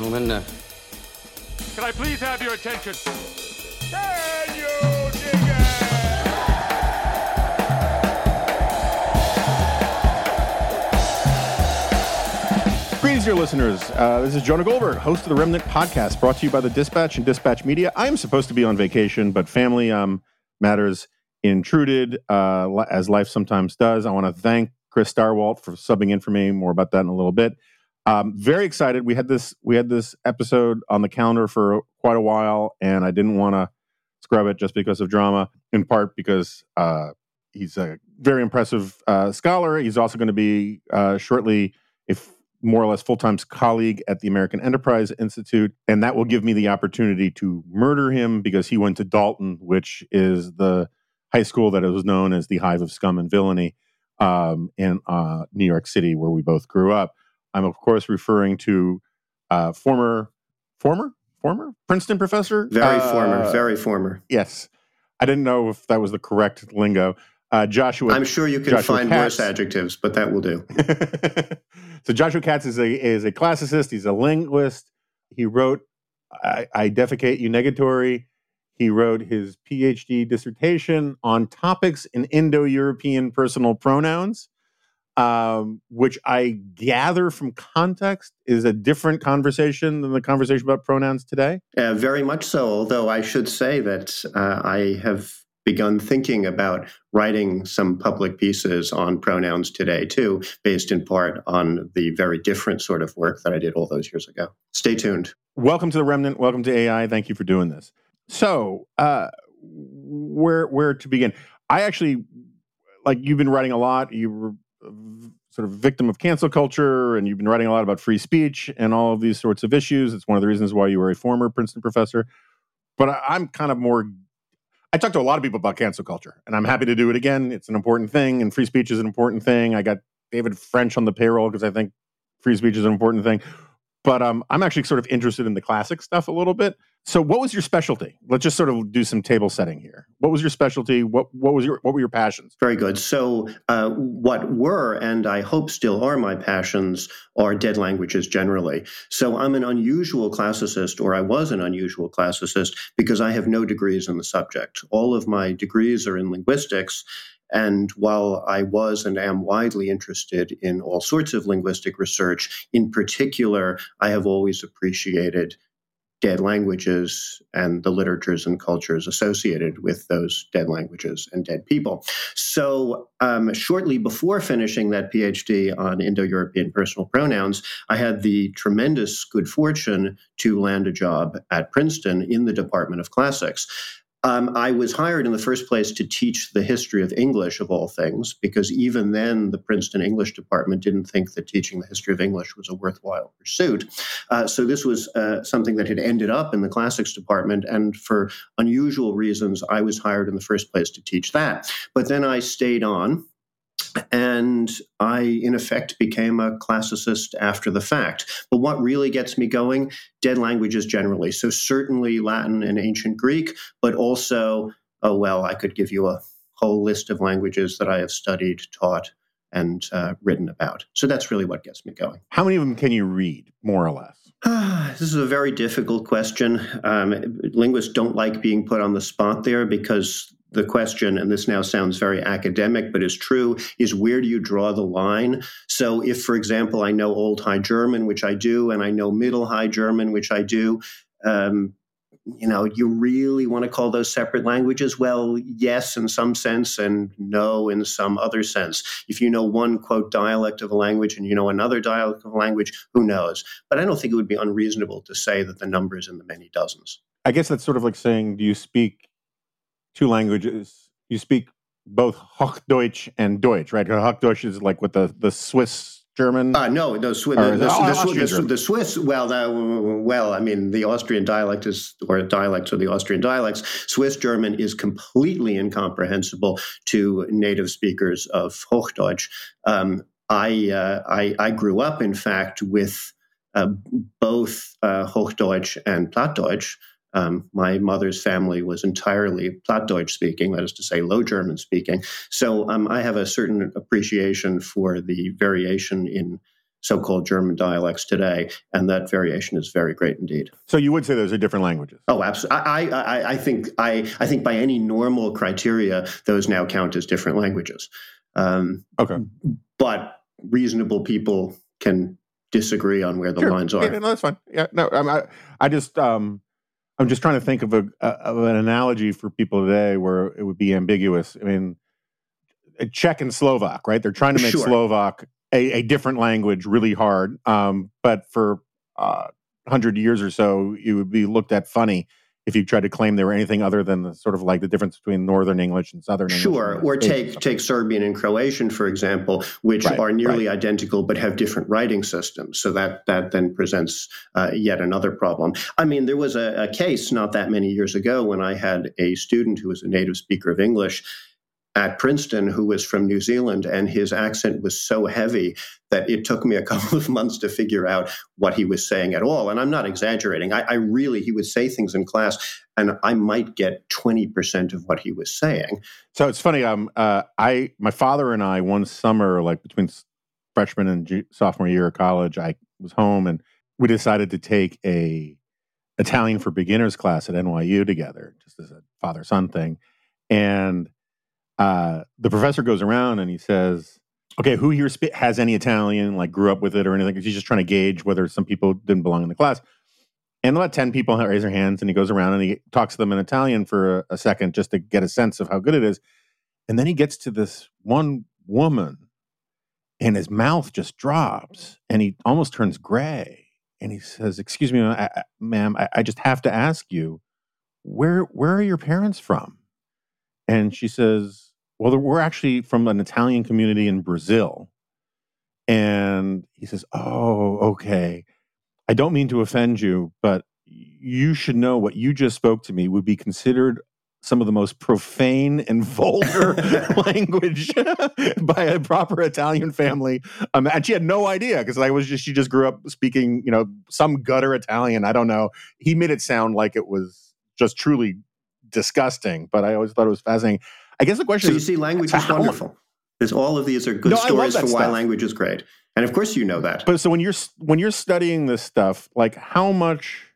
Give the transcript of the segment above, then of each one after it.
gentlemen. Uh, Can I please have your attention? Can you dig it? Greetings, dear listeners. Uh, this is Jonah Goldberg, host of the Remnant Podcast, brought to you by the Dispatch and Dispatch Media. I am supposed to be on vacation, but family um, matters intruded, uh, as life sometimes does. I want to thank Chris Stirewalt for subbing in for me. More about that in a little bit. Um, very excited. We had this we had this episode on the calendar for quite a while, and I didn't want to scrub it just because of drama. In part because uh, he's a very impressive uh, scholar. He's also going to be uh, shortly, if more or less full time colleague at the American Enterprise Institute, and that will give me the opportunity to murder him because he went to Dalton, which is the high school that was known as the hive of scum and villainy um, in uh, New York City, where we both grew up. I'm of course referring to uh, former, former, former Princeton professor, Very Uh, former, very former. Yes, I didn't know if that was the correct lingo. Uh, Joshua. I'm sure you can Joshua find Katz. worse adjectives, but that will do. so Joshua Katz is a is a classicist. He's a linguist. He wrote "I, I defecate you negatory." He wrote his PhD dissertation on topics in Indo-European personal pronouns, um, which I gather from context is a different conversation than the conversation about pronouns today. Uh, very much so, although I should say that uh, I have begun thinking about writing some public pieces on pronouns today, too, based in part on the very different sort of work that I did all those years ago. Stay tuned. welcome to the remnant welcome to AEI thank you for doing this so uh where where to begin i actually like you've been writing a lot you were a v- sort of victim of cancel culture and you've been writing a lot about free speech and all of these sorts of issues. It's one of the reasons why you were a former princeton professor. But I, i'm kind of more i talk to a lot of people about cancel culture and i'm happy to do it again. It's an important thing and free speech is an important thing. I got david french on the payroll because i think free speech is an important thing. But um, I'm actually sort of interested in the classic stuff a little bit. So, what was your specialty? Let's just sort of do some table setting here. What was your specialty? What what was your what were your passions? Very good. So, uh, what were and I hope still are my passions are dead languages generally. So, I'm an unusual classicist, or I was an unusual classicist, because I have no degrees in the subject. All of my degrees are in linguistics. And while I was and am widely interested in all sorts of linguistic research, in particular, I have always appreciated dead languages and the literatures and cultures associated with those dead languages and dead people. So, um, shortly before finishing that PhD on Indo European personal pronouns, I had the tremendous good fortune to land a job at Princeton in the Department of Classics. Um, I was hired in the first place to teach the history of English, of all things, because even then the Princeton English department didn't think that teaching the history of English was a worthwhile pursuit. Uh, so this was uh, something that had ended up in the classics department, and for unusual reasons, I was hired in the first place to teach that. But then I stayed on. And I, in effect, became a classicist after the fact. But what really gets me going? Dead languages generally. So, certainly Latin and ancient Greek, but also, oh, well, I could give you a whole list of languages that I have studied, taught, and uh, written about. So, that's really what gets me going. How many of them can you read, more or less? this is a very difficult question. Um, linguists don't like being put on the spot there because the question, and this now sounds very academic, but is true, is where do you draw the line? So, if, for example, I know Old High German, which I do, and I know Middle High German, which I do, um, you know, you really want to call those separate languages? Well, yes, in some sense, and no, in some other sense. If you know one, quote, dialect of a language and you know another dialect of a language, who knows? But I don't think it would be unreasonable to say that the number is in the many dozens. I guess that's sort of like saying, do you speak two languages? You speak both Hochdeutsch and Deutsch, right? Hochdeutsch is like what the the Swiss German. Uh, no, no, the, the the, the, Swiss. Well, the, well, I mean, the Austrian dialect is, or dialects, or the Austrian dialects. Swiss German is completely incomprehensible to native speakers of Hochdeutsch. Um, I, uh, I, I grew up, in fact, with uh, both uh, Hochdeutsch and Plattdeutsch. Um, my mother's family was entirely Plattdeutsch speaking, that is to say, Low German speaking. So um, I have a certain appreciation for the variation in so-called German dialects today, and that variation is very great indeed. So you would say those are different languages? Oh, absolutely. I, I, I think I, I think by any normal criteria, those now count as different languages. Um, okay, but reasonable people can disagree on where the sure. lines are. Yeah, no, that's fine. Yeah, no, I, I just, um, I'm just trying to think of a, a, of an analogy for people today where it would be ambiguous. I mean, Czech and Slovak, right? They're trying to make sure. Slovak a, a, different language really hard. Um, but for uh, 100 years or so, it would be looked at funny if you tried to claim they were anything other than the, sort of like the difference between Northern English and Southern English. Sure. Or take, take Serbian and Croatian, for example, which right, are nearly right. identical but have different writing systems. So that, that then presents uh, yet another problem. I mean, there was a, a case not that many years ago when I had a student who was a native speaker of English at Princeton who was from New Zealand, and his accent was so heavy that it took me a couple of months to figure out what he was saying at all. And I'm not exaggerating. I, I really, he would say things in class, and I might get 20% of what he was saying. So it's funny. Um, uh, I, my father and I, one summer, like between freshman and G- sophomore year of college, I was home and we decided to take a Italian for beginners class at NYU together, just as a father son thing. And uh, the professor goes around and he says, okay, who here has any Italian, like grew up with it or anything? He's just trying to gauge whether some people didn't belong in the class. And about 10 people raise their hands and he goes around and he talks to them in Italian for a, a second just to get a sense of how good it is. And then he gets to this one woman and his mouth just drops and he almost turns gray. And he says, Excuse me, ma'am, I, I just have to ask you, where, where are your parents from? And she says, well, we're actually from an Italian community in Brazil. And he says, Oh, okay. I don't mean to offend you, but you should know what you just spoke to me would be considered some of the most profane and vulgar language by a proper Italian family. Um, and she had no idea because I was just, she just grew up speaking, you know, some gutter Italian. I don't know. He made it sound like it was just truly disgusting, but I always thought it was fascinating. I guess the question so is, So you see, language is wonderful. Because all of these are good no, stories for why language is great, and of course you know that. But so when you're when you're studying this stuff, like how much,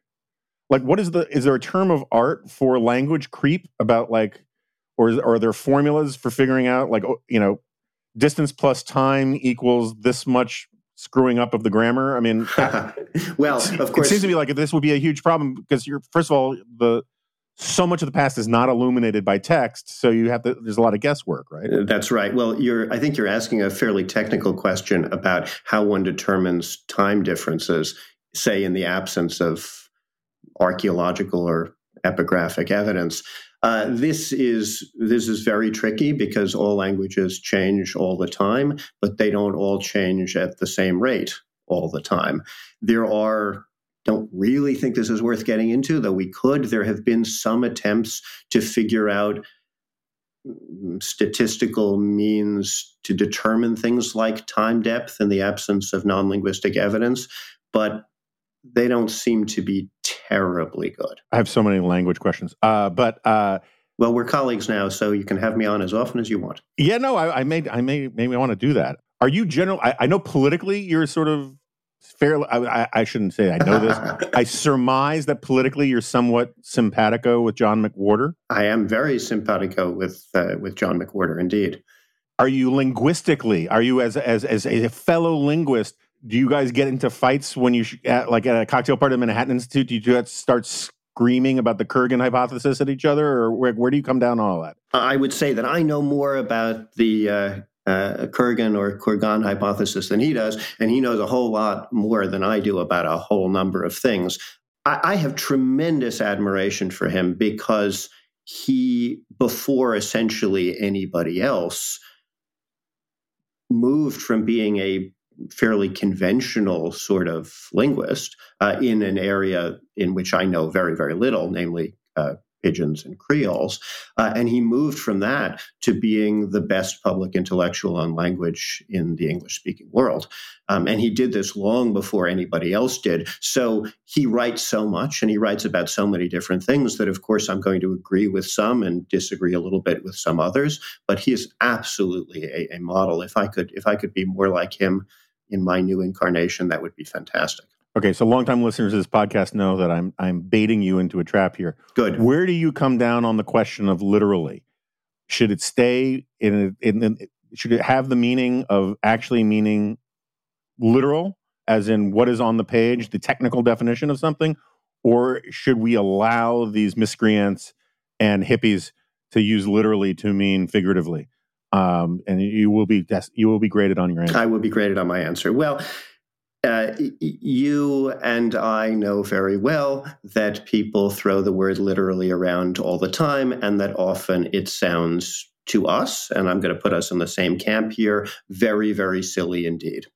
like what is the is there a term of art for language creep about like, or is, or are there formulas for figuring out like oh, you know, distance plus time equals this much screwing up of the grammar? I mean, well, of course, it seems to me like this would be a huge problem because you're first of all the so much of the past is not illuminated by text so you have to there's a lot of guesswork right? Uh, that's right. Well you're i think you're asking a fairly technical question about how one determines time differences say in the absence of archaeological or epigraphic evidence. Uh, this is this is very tricky because all languages change all the time but they don't all change at the same rate all the time. There are don't really think this is worth getting into, though we could. There have been some attempts to figure out mm, statistical means to determine things like time depth in the absence of non linguistic evidence, but they don't seem to be terribly good. I have so many language questions, uh, but. Uh, well, we're colleagues now, so you can have me on as often as you want. Yeah, no, I, I may, I may, maybe I want to do that. Are you general? I, I know politically you're sort of fairly I, I, shouldn't say I know this. I surmise that politically you're somewhat simpatico with John McWhorter. I am very simpatico with uh, with John McWhorter, indeed. Are you linguistically? Are you as as as a fellow linguist? Do you guys get into fights when you at, like at a cocktail party at the Manhattan Institute? Do you start screaming about the Kurgan hypothesis at each other, or where, where do you come down on all that? I would say that I know more about the uh, uh, Kurgan or Kurgan hypothesis than he does, and he knows a whole lot more than I do about a whole number of things. I, I have tremendous admiration for him because he, before essentially anybody else, moved from being a fairly conventional sort of linguist uh, in an area in which I know very, very little, namely uh, Pidgins and Creoles. Uh, and he moved from that to being the best public intellectual on language in the English speaking world. Um, and he did this long before anybody else did. So he writes so much and he writes about so many different things that, of course, I'm going to agree with some and disagree a little bit with some others. But he is absolutely a, a model. If I could, if I could be more like him, in my new incarnation, that would be fantastic. Okay, so longtime listeners of this podcast know that I'm I'm baiting you into a trap here. Good. Where do you come down on the question of literally? Should it stay in, in, in should it have the meaning of actually meaning literal, as in what is on the page, the technical definition of something, or should we allow these miscreants and hippies to use literally to mean figuratively? Um, and you will be you will be graded on your answer. I will be graded on my answer. Well, uh, you and I know very well that people throw the word literally around all the time, and that often it sounds to us, and I'm going to put us in the same camp here, very, very silly indeed.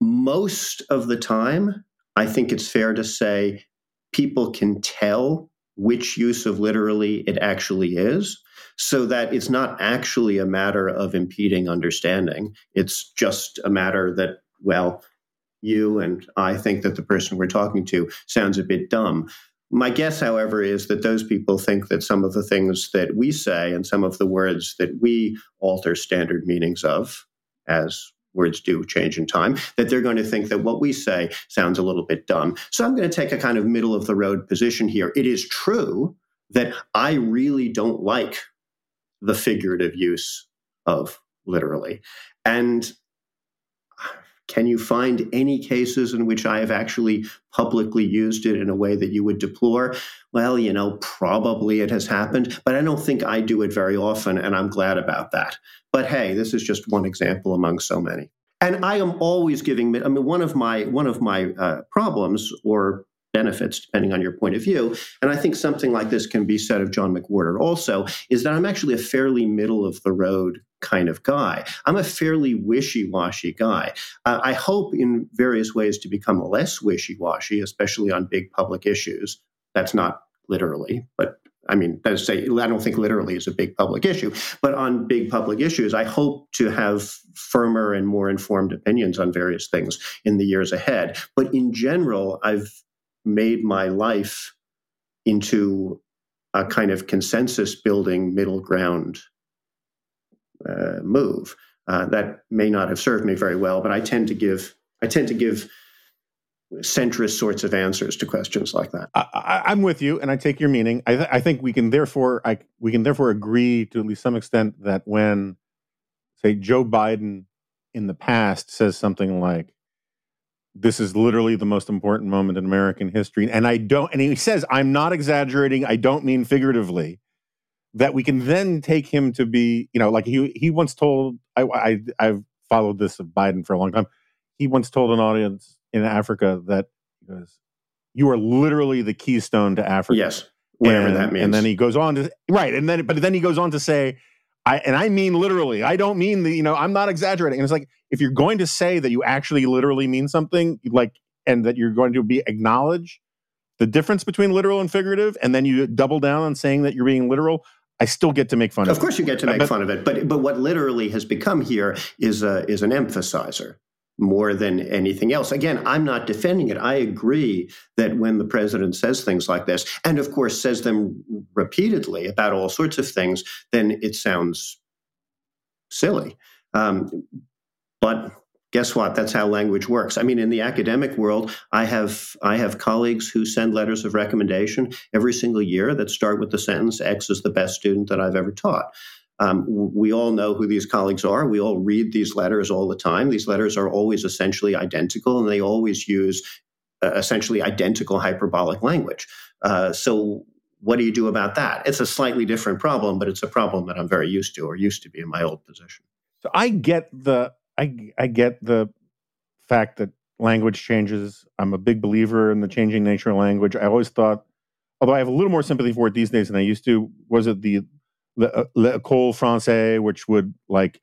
Most of the time, I think it's fair to say people can tell which use of literally it actually is, so that it's not actually a matter of impeding understanding. It's just a matter that, well, you and I think that the person we're talking to sounds a bit dumb. My guess, however, is that those people think that some of the things that we say and some of the words that we alter standard meanings of, as words do change in time, that they're going to think that what we say sounds a little bit dumb. So I'm going to take a kind of middle of the road position here. It is true that I really don't like the figurative use of literally. And can you find any cases in which I have actually publicly used it in a way that you would deplore? Well, you know, probably it has happened, but I don't think I do it very often, and I'm glad about that. But hey, this is just one example among so many. And I am always giving. I mean, one of my one of my uh, problems, or benefits, depending on your point of view. And I think something like this can be said of John McWhorter also, is that I'm actually a fairly middle of the road kind of guy. I'm a fairly wishy washy guy. Uh, I hope in various ways to become less wishy washy, especially on big public issues. That's not literally, but I mean, I don't think literally is a big public issue, but on big public issues, I hope to have firmer and more informed opinions on various things in the years ahead. But in general, I've made my life into a kind of consensus building middle ground uh, move. Uh, that may not have served me very well, but I tend to give I tend to give centrist sorts of answers to questions like that. I, am with you, and I take your meaning. I, th- I think we can therefore I, we can therefore agree to at least some extent that when, say, Joe Biden in the past says something like, "This is literally the most important moment in American history," and I don't, and he says, "I'm not exaggerating. I don't mean figuratively." That we can then take him to be, you know, like he he once told I, I I've followed this of Biden for a long time. He once told an audience in Africa that he goes, "You are literally the keystone to Africa." Yes, whatever and, that means. And then he goes on to right, and then but then he goes on to say, "I and I mean literally. I don't mean the you know I'm not exaggerating." And it's like if you're going to say that you actually literally mean something, like and that you're going to be acknowledge the difference between literal and figurative, and then you double down on saying that you're being literal. I still get to make fun of, of it. Of course, you get to make but, fun of it, but but what literally has become here is a, is an emphasizer more than anything else. Again, I'm not defending it. I agree that when the president says things like this, and of course says them repeatedly about all sorts of things, then it sounds silly. Um, but guess what? That's how language works. I mean in the academic world i have i have colleagues who send letters of recommendation every single year that start with the sentence x is the best student that i've ever taught. Um, we all know who these colleagues are. We all read these letters all the time. These letters are always essentially identical and they always use uh, essentially identical hyperbolic language. Uh, so what do you do about that? It's a slightly different problem but it's a problem that i'm very used to or used to be in my old position. So i get the I I get the fact that language changes. I'm a big believer in the changing nature of language. I always thought, although I have a little more sympathy for it these days than I used to, was it the uh, l'école française, which would like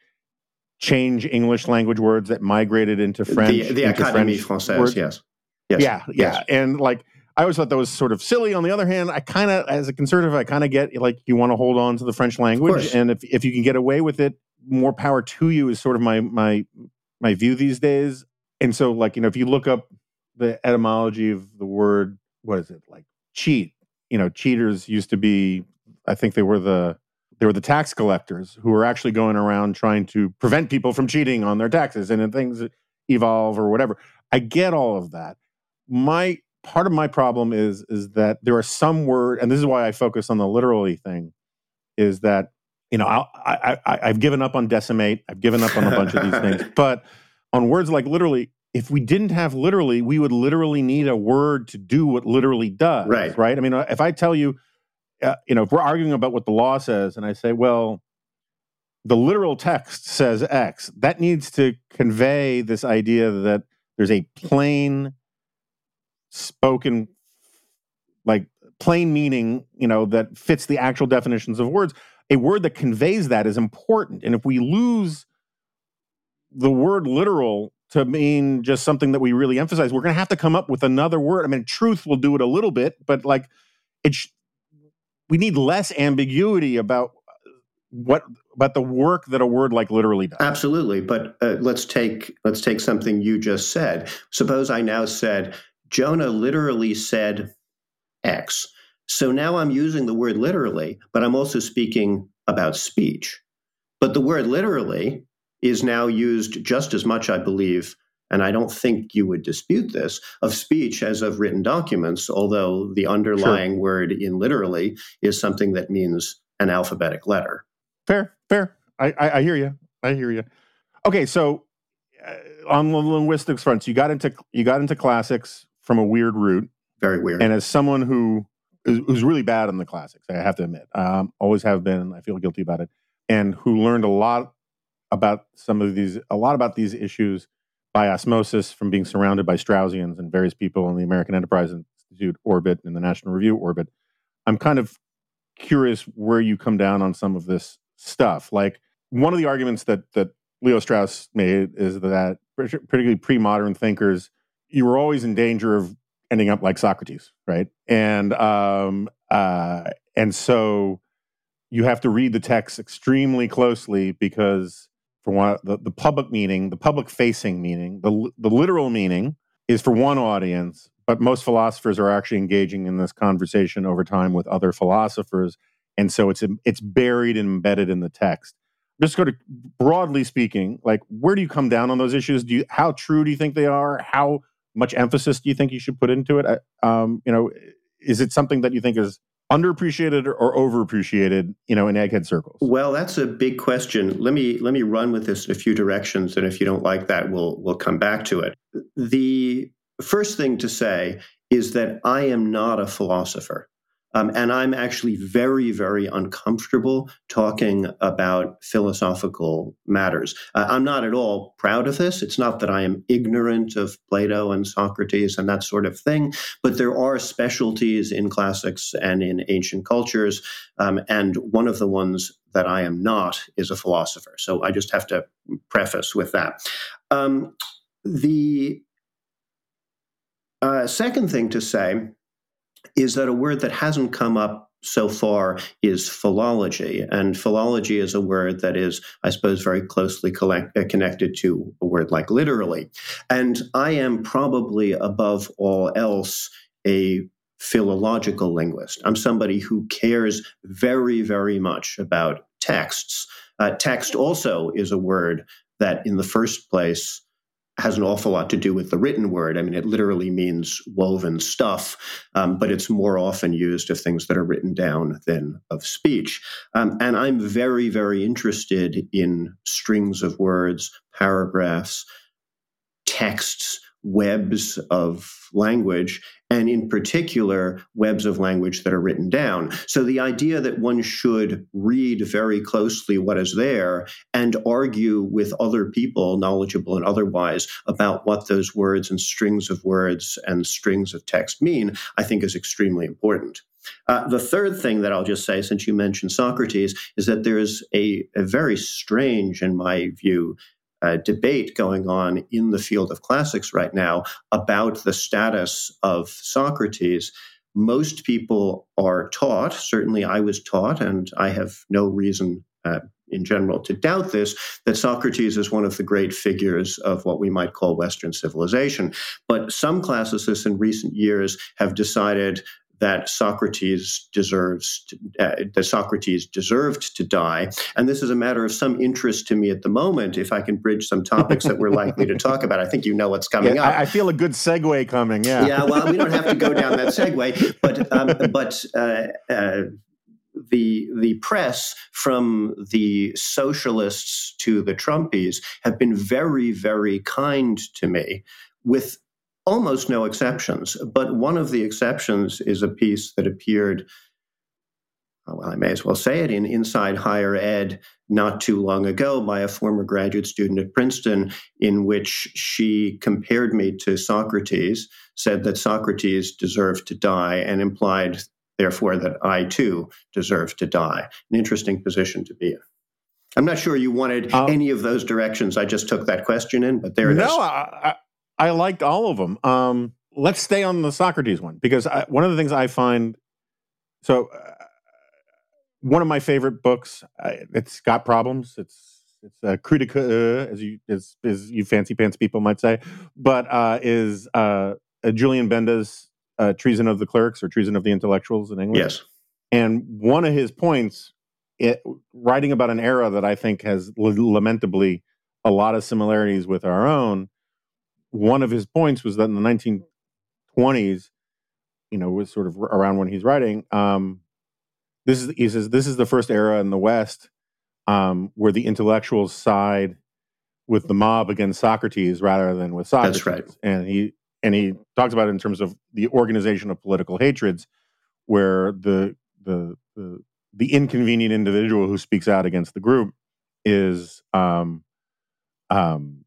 change English language words that migrated into French. The, the Académie Française, yes. yes. Yeah, yeah. Yes. And like, I always thought that was sort of silly. On the other hand, I kind of, as a conservative, I kind of get like you want to hold on to the French language. And if, if you can get away with it more power to you is sort of my my my view these days. And so, like you know, if you look up the etymology of the word, what is it like cheat? You know, cheaters used to be. I think they were the they were the tax collectors who were actually going around trying to prevent people from cheating on their taxes and then things. evolve or whatever. I get all of that. My part of my problem is is that there are some word, and this is why I focus on the literally thing, is that you know I, I, I I've given up on decimate. I've given up on a bunch of these things, but on words like literally, if we didn't have literally, we would literally need a word to do what literally does. Right. Right. I mean, if I tell you, uh, you know, if we're arguing about what the law says, and I say, well, the literal text says X, that needs to convey this idea that there's a plain spoken, like plain meaning, you know, that fits the actual definitions of words. A word that conveys that is important. And if we lose the word literal to mean just something that we really emphasize, we're going to have to come up with another word. I mean, truth will do it a little bit, but like it's we need less ambiguity about what about the work that a word like literally does. Absolutely, but uh, let's take let's take something you just said. Suppose I now said Jonah literally said X. So now I'm using the word literally, but I'm also speaking about speech. But the word literally is now used just as much, I believe, and I don't think you would dispute this, of speech as of written documents, although the underlying sure. word in literally is something that means an alphabetic letter. Fair, fair. I, I, I hear you. I hear you. Okay, so uh, on the linguistics front, you got into you got into classics from a weird route. Very weird. And as someone who who's really bad in the classics, I have to admit, um, always have been. I feel guilty about it, and who learned a lot about some of these, a lot about these issues by osmosis from being surrounded by Straussians and various people in the American Enterprise Institute orbit and the National Review orbit. I'm kind of curious where you come down on some of this stuff. Like one of the arguments that that Leo Strauss made is that particularly pre-modern thinkers, you were always in danger of ending up like Socrates, right? And um, uh, and so you have to read the text extremely closely because for one, the, the public meaning, the public facing meaning, the the literal meaning is for one audience, but most philosophers are actually engaging in this conversation over time with other philosophers, and so it's it's buried and embedded in the text. Just go to broadly speaking, like where do you come down on those issues? Do you how true do you think they are? How much emphasis do you think you should put into it? Um, you know, is it something that you think is underappreciated or overappreciated, you know, in egghead circles? Well, that's a big question. Let me let me run with this in a few directions, and if you don't like that, we'll we'll come back to it. The first thing to say is that I am not a philosopher. Um, and I'm actually very, very uncomfortable talking about philosophical matters. Uh, I'm not at all proud of this. It's not that I am ignorant of Plato and Socrates and that sort of thing, but there are specialties in classics and in ancient cultures. Um, and one of the ones that I am not is a philosopher. So I just have to preface with that. Um, the uh, second thing to say is that a word that hasn't come up so far is philology. And philology is a word that is, I suppose, very closely collect, uh, connected to a word like literally. And I am probably above all else a philological linguist. I'm somebody who cares very, very much about texts. Uh, text also is a word that, in the first place, has an awful lot to do with the written word. I mean, it literally means woven stuff, um, but it's more often used of things that are written down than of speech. Um, and I'm very, very interested in strings of words, paragraphs, texts, webs of language, and in particular, webs of language that are written down. So the idea that one should read very closely what is there and argue with other people, knowledgeable and otherwise, about what those words and strings of words and strings of text mean, I think is extremely important. Uh, the third thing that I'll just say, since you mentioned Socrates, is that there is a, a very strange, in my view, uh, debate going on in the field of classics right now about the status of Socrates. Most people are taught, certainly I was taught, and I have no reason uh, in general to doubt this, that Socrates is one of the great figures of what we might call Western civilization. But some classicists in recent years have decided that Socrates deserves to, uh, that Socrates deserved to die, and this is a matter of some interest to me at the moment. If I can bridge some topics that we're likely to talk about, I think you know what's coming yeah, up. I, I, feel a good segue coming. Yeah, yeah. Well, we don't have to go down that segue, but um, but. Uh, uh, the the press from the socialists to the Trumpies have been very very kind to me with almost no exceptions. But one of the exceptions is a piece that appeared, oh, well, I may as well say it, in Inside Higher Ed not too long ago by a former graduate student at Princeton, in which she compared me to Socrates, said that Socrates deserved to die, and implied, therefore, that I too deserve to die. An interesting position to be in. I'm not sure you wanted um, any of those directions. I just took that question in, but there it no, is. No, I, I liked all of them. Um, let's stay on the Socrates one because I, one of the things I find so uh, one of my favorite books. I, it's got problems. It's it's a critique, uh, as you as, as you fancy pants people might say, but uh, is uh, Julien Benda's uh, "Treason of the Clerics" or "Treason of the Intellectuals" in English. Yes, and one of his points, it, writing about an era that I think has lamentably a lot of similarities with our own, one of his points was that in the 1920s, you know, was sort of around when he's writing. Um, this is he says this is the first era in the West um, where the intellectuals side with the mob against Socrates rather than with Socrates. That's right. And he and he talks about it in terms of the organization of political hatreds, where the the the, the inconvenient individual who speaks out against the group is um, um,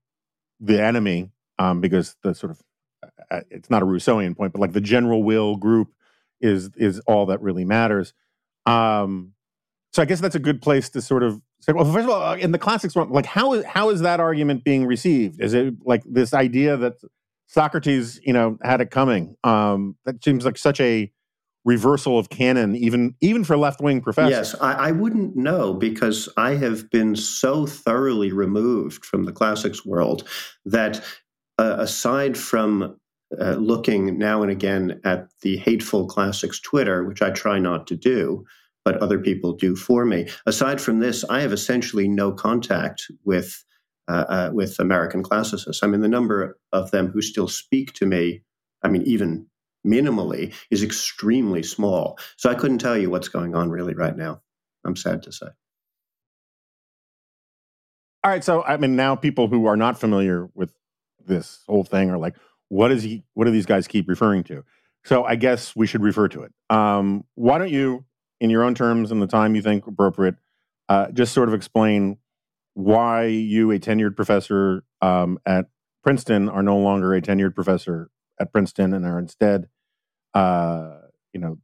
the enemy um, because the sort of uh, it's not a Rousseauian point, but like the general will group is is all that really matters. Um, so I guess that's a good place to sort of say. Well, first of all, uh, in the classics, like how is how is that argument being received? Is it like this idea that Socrates, you know, had it coming? Um, that seems like such a reversal of canon, even even for left wing professors. Yes, I, I, wouldn't know because I have been so thoroughly removed from the classics world that uh, aside from uh, looking now and again at the hateful classics Twitter, which I try not to do, but other people do for me. Aside from this, I have essentially no contact with uh, uh, with American classicists. I mean, the number of them who still speak to me, I mean, even minimally, is extremely small. So I couldn't tell you what's going on really right now. I'm sad to say. All right, so I mean, now people who are not familiar with this whole thing or like, what is he? What do these guys keep referring to? So I guess we should refer to it. Um, why don't you, in your own terms and the time you think appropriate, uh, just sort of explain why you, a tenured professor um, at Princeton, are no longer a tenured professor at Princeton and are instead, uh, you know,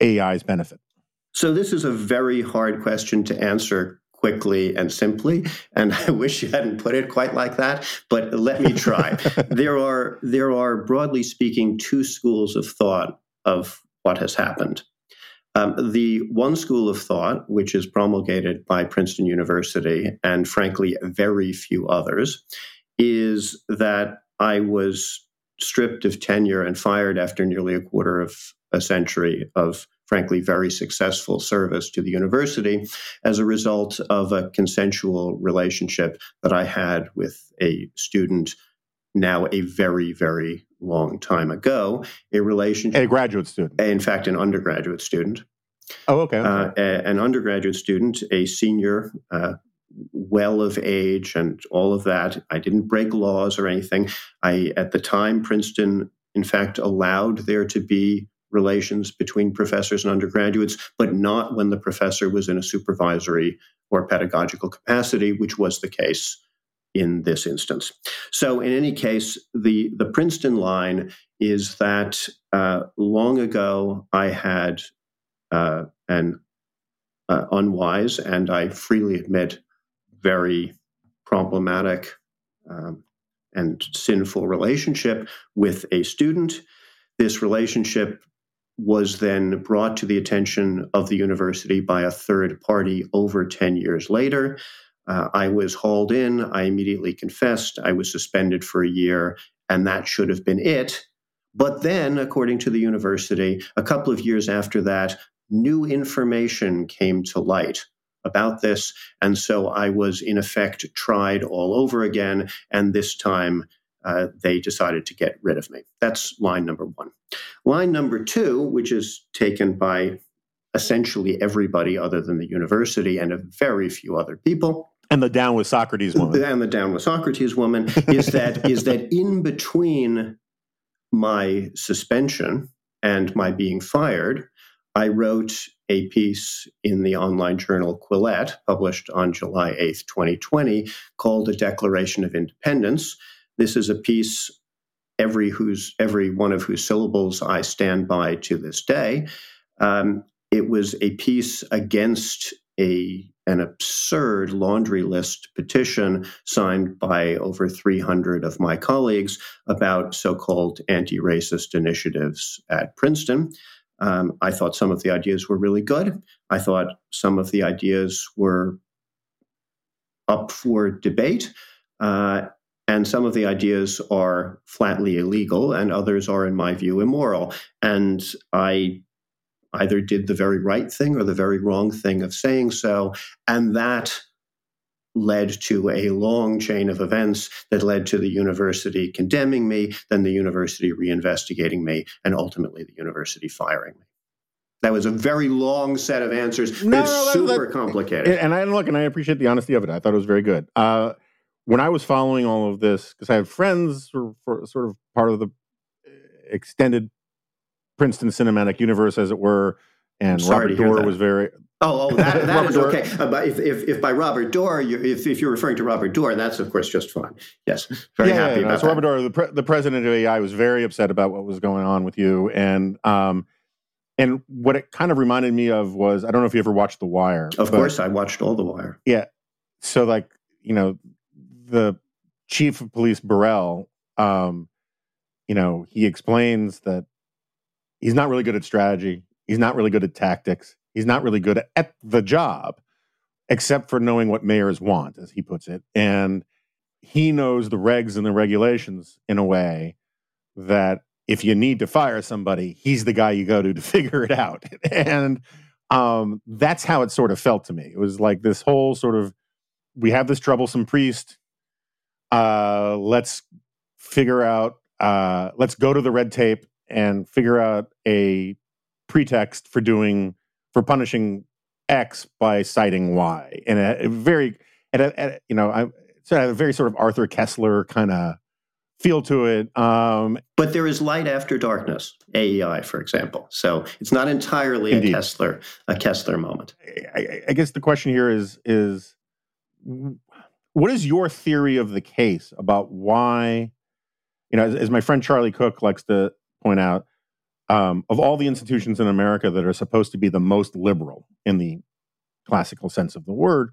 AEI's benefit. So this is a very hard question to answer quickly and simply. And I wish you hadn't put it quite like that, but let me try. there are there are broadly speaking two schools of thought of what has happened. Um, the one school of thought, which is promulgated by Princeton University and frankly very few others, is that I was stripped of tenure and fired after nearly a quarter of a century of frankly, very successful service to the university as a result of a consensual relationship that I had with a student now a very, very long time ago. A relationship. A graduate student. In fact, an undergraduate student. Oh, okay. okay. Uh, a, an undergraduate student, a senior, uh, well of age, and all of that. I didn't break laws or anything. I, at the time, Princeton, in fact, allowed there to be relations between professors and undergraduates, but not when the professor was in a supervisory or pedagogical capacity, which was the case in this instance. So, in any case, the, the Princeton line is that uh, long ago I had uh, an uh, unwise and I freely admit very problematic um, and sinful relationship with a student. This relationship was then brought to the attention of the university by a third party over 10 years later. Uh, I was hauled in. I immediately confessed. I was suspended for a year, and that should have been it. But then, according to the university, a couple of years after that, new information came to light about this. And so I was, in effect, tried all over again. And this time, uh, they decided to get rid of me. That's line number one. Line number two, which is taken by essentially everybody other than the university and a very few other people. And the down with Socrates woman. And the down with Socrates woman is that is that in between my suspension and my being fired, I wrote a piece in the online journal Quillette, published on July 8th, 2020, called A Declaration of Independence. This is a piece every whose every one of whose syllables I stand by to this day. Um, it was a piece against a an absurd laundry list petition signed by over 300 of my colleagues about so-called anti-racist initiatives at Princeton. Um, I thought some of the ideas were really good. I thought some of the ideas were up for debate. Uh, and some of the ideas are flatly illegal, and others are, in my view, immoral. And I either did the very right thing or the very wrong thing of saying so. And that led to a long chain of events that led to the university condemning me, then the university reinvestigating me, and ultimately the university firing me. That was a very long set of answers. No, it's no, super that, complicated. And I look, and I appreciate the honesty of it. I thought it was very good. Uh, when I was following all of this, because I have friends who are sort of part of the uh, extended Princeton cinematic universe, as it were, and Robert Doar was very Oh, oh, that, that is okay. Uh, if, if, if by Robert Doar, you, if, if you're referring to Robert Doar, that's of course just fine. Yes, very yeah, happy yeah, about so Robert Doar, the, pre- the president of AEI, was very upset about what was going on with you, and um, and what it kind of reminded me of was I don't know if you ever watched The Wire. Of but, course, I watched all The Wire. Yeah, so like you know, the chief of police Burrell, um, you know, he explains that he's not really good at strategy. He's not really good at tactics He's not really good at the job, except for knowing what mayors want, as he puts it. And he knows the regs and the regulations in a way that if you need to fire somebody, he's the guy you go to to figure it out. and um, that's how it sort of felt to me. It was like this whole sort of we have this troublesome priest. Uh, let's figure out. Uh, let's go to the red tape and figure out a pretext for doing for punishing X by citing Y in a, a very, at a, at, you know, I so a very sort of Arthur Koestler kind of feel to it. Um, but there is light after darkness, AEI, for example. So it's not entirely indeed. a Koestler, a Koestler moment. I, I, guess the question here is is what is your theory of the case about why? You know, as, as my friend Charlie Cook likes to point out, um, of all the institutions in America that are supposed to be the most liberal in the classical sense of the word,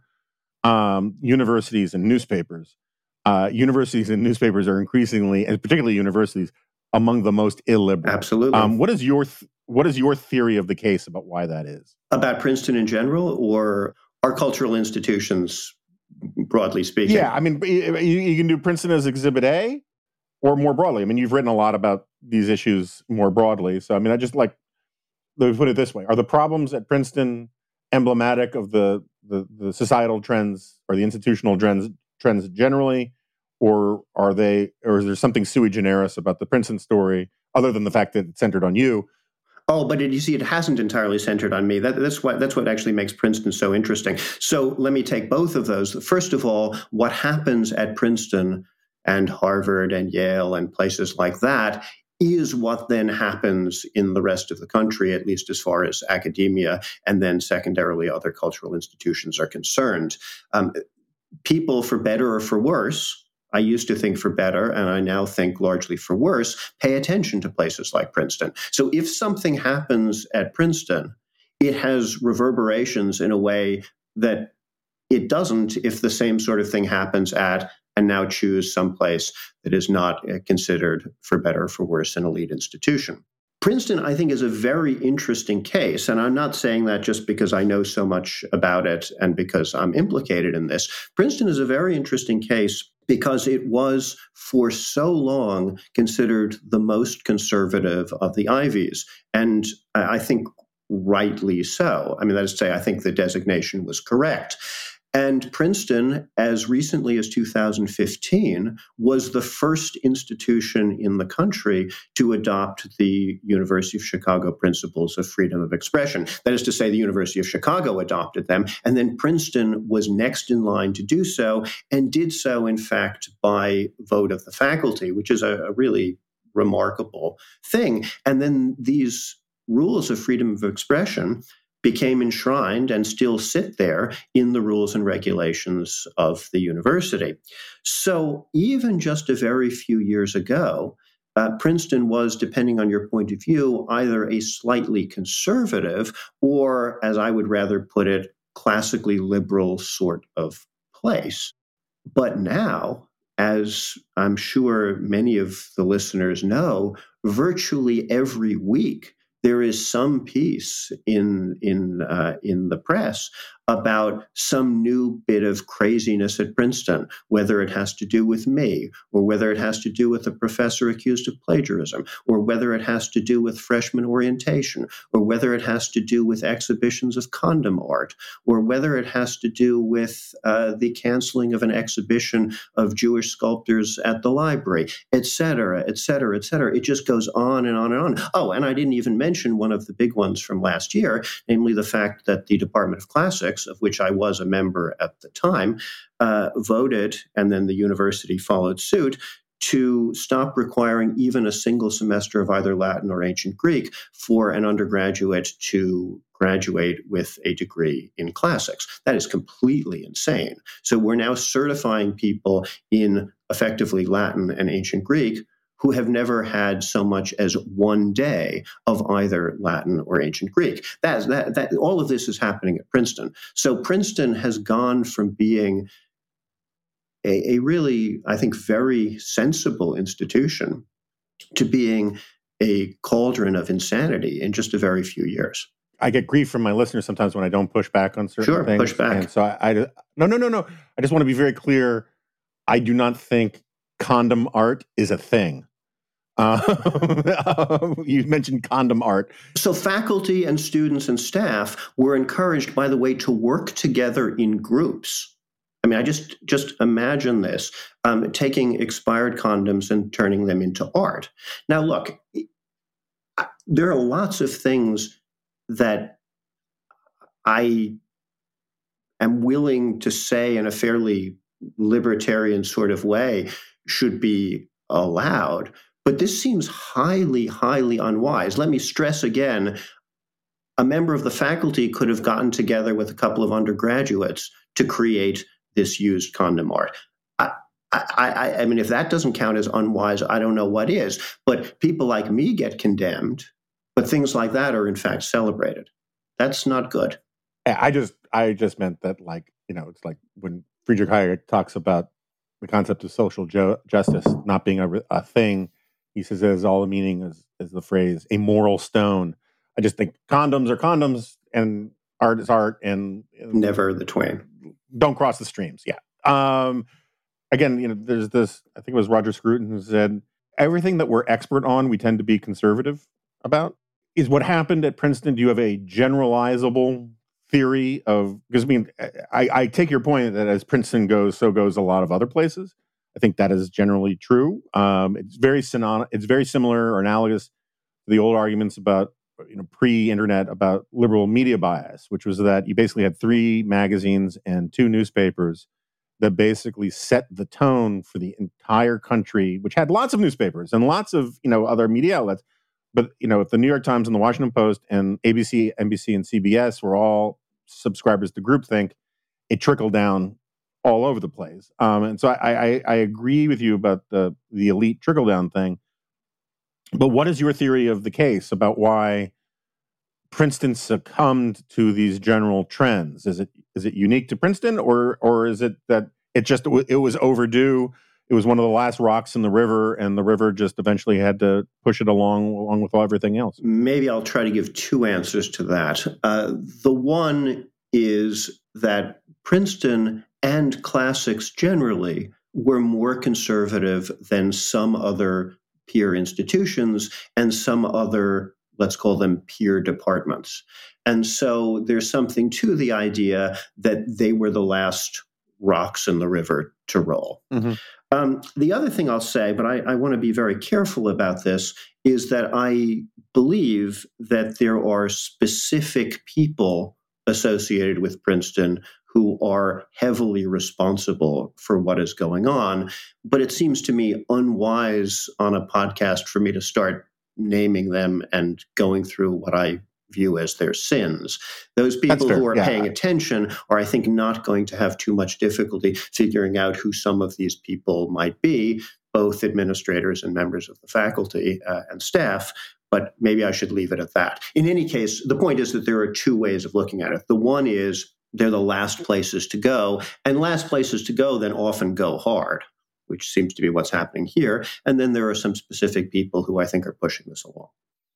um, universities and newspapers, uh, universities and newspapers are increasingly, and particularly universities, among the most illiberal. Absolutely. Um, what is your th- what is your theory of the case about why that is? About Princeton in general, or our cultural institutions, broadly speaking? Yeah, I mean, you, you can do Princeton as Exhibit A, or more broadly. I mean, you've written a lot about these issues more broadly. So, I mean, I just like, let me put it this way: Are the problems at Princeton emblematic of the the, the societal trends or the institutional trends trends generally, or are they, or is there something sui generis about the Princeton story other than the fact that it's centered on you? Oh, but it, you see, it hasn't entirely centered on me. That, that's what that's what actually makes Princeton so interesting. So let me take both of those. First of all, what happens at Princeton and Harvard and Yale and places like that is what then happens in the rest of the country, at least as far as academia and then secondarily other cultural institutions are concerned. Um, people, for better or for worse, I used to think for better, and I now think largely for worse, pay attention to places like Princeton. So if something happens at Princeton, it has reverberations in a way that it doesn't if the same sort of thing happens at and now choose someplace that is not uh, considered, for better or for worse, an elite institution. Princeton, I think, is a very interesting case. And I'm not saying that just because I know so much about it and because I'm implicated in this. Princeton is a very interesting case because it was for so long considered the most conservative of the Ivies. And I think rightly so. I mean, that is to say, I think the designation was correct. And Princeton, as recently as 2015, was the first institution in the country to adopt the University of Chicago principles of freedom of expression. That is to say, the University of Chicago adopted them, and then Princeton was next in line to do so, and did so, in fact, by vote of the faculty, which is a, a really remarkable thing. And then these rules of freedom of expression became enshrined and still sit there in the rules and regulations of the university. So, even just a very few years ago, uh, Princeton was, depending on your point of view, either a slightly conservative or, as I would rather put it, classically liberal sort of place. But now, as I'm sure many of the listeners know, virtually every week there is some piece in in uh, in the press about some new bit of craziness at Princeton, whether it has to do with me, or whether it has to do with a professor accused of plagiarism, or whether it has to do with freshman orientation, or whether it has to do with exhibitions of condom art, or whether it has to do with uh, the canceling of an exhibition of Jewish sculptors at the library, et cetera, et cetera, et cetera. It just goes on and on and on. Oh, and I didn't even mention one of the big ones from last year, namely the fact that the Department of Classics of which I was a member at the time, uh, voted, and then the university followed suit to stop requiring even a single semester of either Latin or ancient Greek for an undergraduate to graduate with a degree in classics. That is completely insane. So we're now certifying people in effectively Latin and ancient Greek who have never had so much as one day of either Latin or ancient Greek. That, that, that, all of this is happening at Princeton. So Princeton has gone from being a, a really, I think, very sensible institution to being a cauldron of insanity in just a very few years. I get grief from my listeners sometimes when I don't push back on certain sure, things. push back. And so I, I, no, no, no, no. I just want to be very clear. I do not think condom art is a thing. Uh, you mentioned condom art. So, faculty and students and staff were encouraged, by the way, to work together in groups. I mean, I just just imagine this: um, taking expired condoms and turning them into art. Now, look, there are lots of things that I am willing to say in a fairly libertarian sort of way should be allowed. But this seems highly, highly unwise. Let me stress again a member of the faculty could have gotten together with a couple of undergraduates to create this used condom art. I, I, I, mean, if that doesn't count as unwise, I don't know what is. But people like me get condemned, but things like that are in fact celebrated. That's not good. I just, I just meant that, like, you know, it's like when Friedrich Hayek talks about the concept of social jo- justice not being a, a thing he says as all the meaning is, is the phrase a moral stone. I just think condoms are condoms and art is art and, and never the twain. Don't cross the streams. Yeah. Um, again, you know, there's this, I think it was Roger Scruton who said, everything that we're expert on, we tend to be conservative about. Is what happened at Princeton, do you have a generalizable theory of, because I mean, I, I take your point that as Princeton goes, so goes a lot of other places. I think that is generally true. Um, it's very It's very similar or analogous to the old arguments about you know pre-internet about liberal media bias, which was that you basically had three magazines and two newspapers that basically set the tone for the entire country, which had lots of newspapers and lots of you know other media outlets. But you know, if the New York Times and the Washington Post and ABC, NBC, and CBS were all subscribers to groupthink, it trickled down all over the place. Um, and so I, I, I agree with you about the the elite trickle down thing. But what is your theory of the case about why Princeton succumbed to these general trends? Is it is it unique to Princeton, or or is it that it just it was overdue? It was one of the last rocks in the river, and the river just eventually had to push it along along with all everything else. Maybe I'll try to give two answers to that. Uh, the one is that Princeton and classics generally were more conservative than some other peer institutions and some other, let's call them peer departments. And so there's something to the idea that they were the last rocks in the river to roll. Mm-hmm. Um, the other thing I'll say, but I, I want to be very careful about this, is that I believe that there are specific people associated with Princeton who are heavily responsible for what is going on. But it seems to me unwise on a podcast for me to start naming them and going through what I view as their sins. Those people who are yeah. paying attention are, I think, not going to have too much difficulty figuring out who some of these people might be, both administrators and members of the faculty uh, and staff. But maybe I should leave it at that. In any case, the point is that there are two ways of looking at it. The one is they're the last places to go, and last places to go then often go hard which seems to be what's happening here. And then there are some specific people who I think are pushing this along.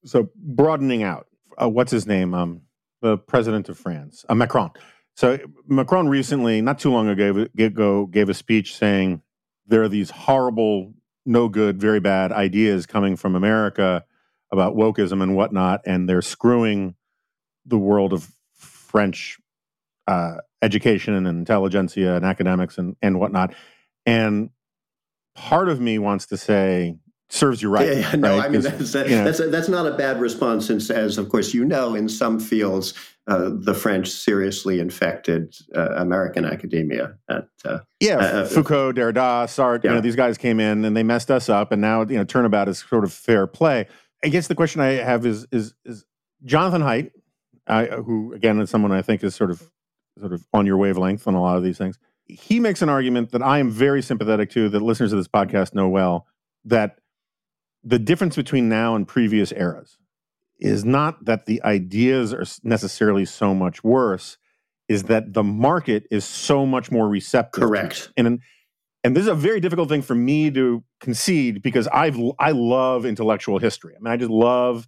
So broadening out, uh, what's his name? Um, the president of France, uh, Macron. So Macron recently, not too long ago, ago, gave a speech saying there are these horrible, no good, very bad ideas coming from America about wokeism and whatnot, and they're screwing the world of French uh, education and intelligentsia and academics and, and whatnot. And part of me wants to say, serves you right. Yeah, yeah. no, right? I mean that's that, you know, that's a, that's not a bad response, since as of course you know, in some fields, uh, the French seriously infected uh, American academia. At, uh, yeah, uh, uh, Foucault, Derrida, Sartre, yeah. you know, these guys came in and they messed us up, and now you know, turnabout is sort of fair play. I guess the question I have is is is Jonathan Haidt, who again is someone I think is sort of sort of on your wavelength on a lot of these things. He makes an argument that I am very sympathetic to, that listeners of this podcast know well, that the difference between now and previous eras is not that the ideas are necessarily so much worse is that the market is so much more receptive correct. and and this is a very difficult thing for me to concede because i've i love intellectual history. I mean i just love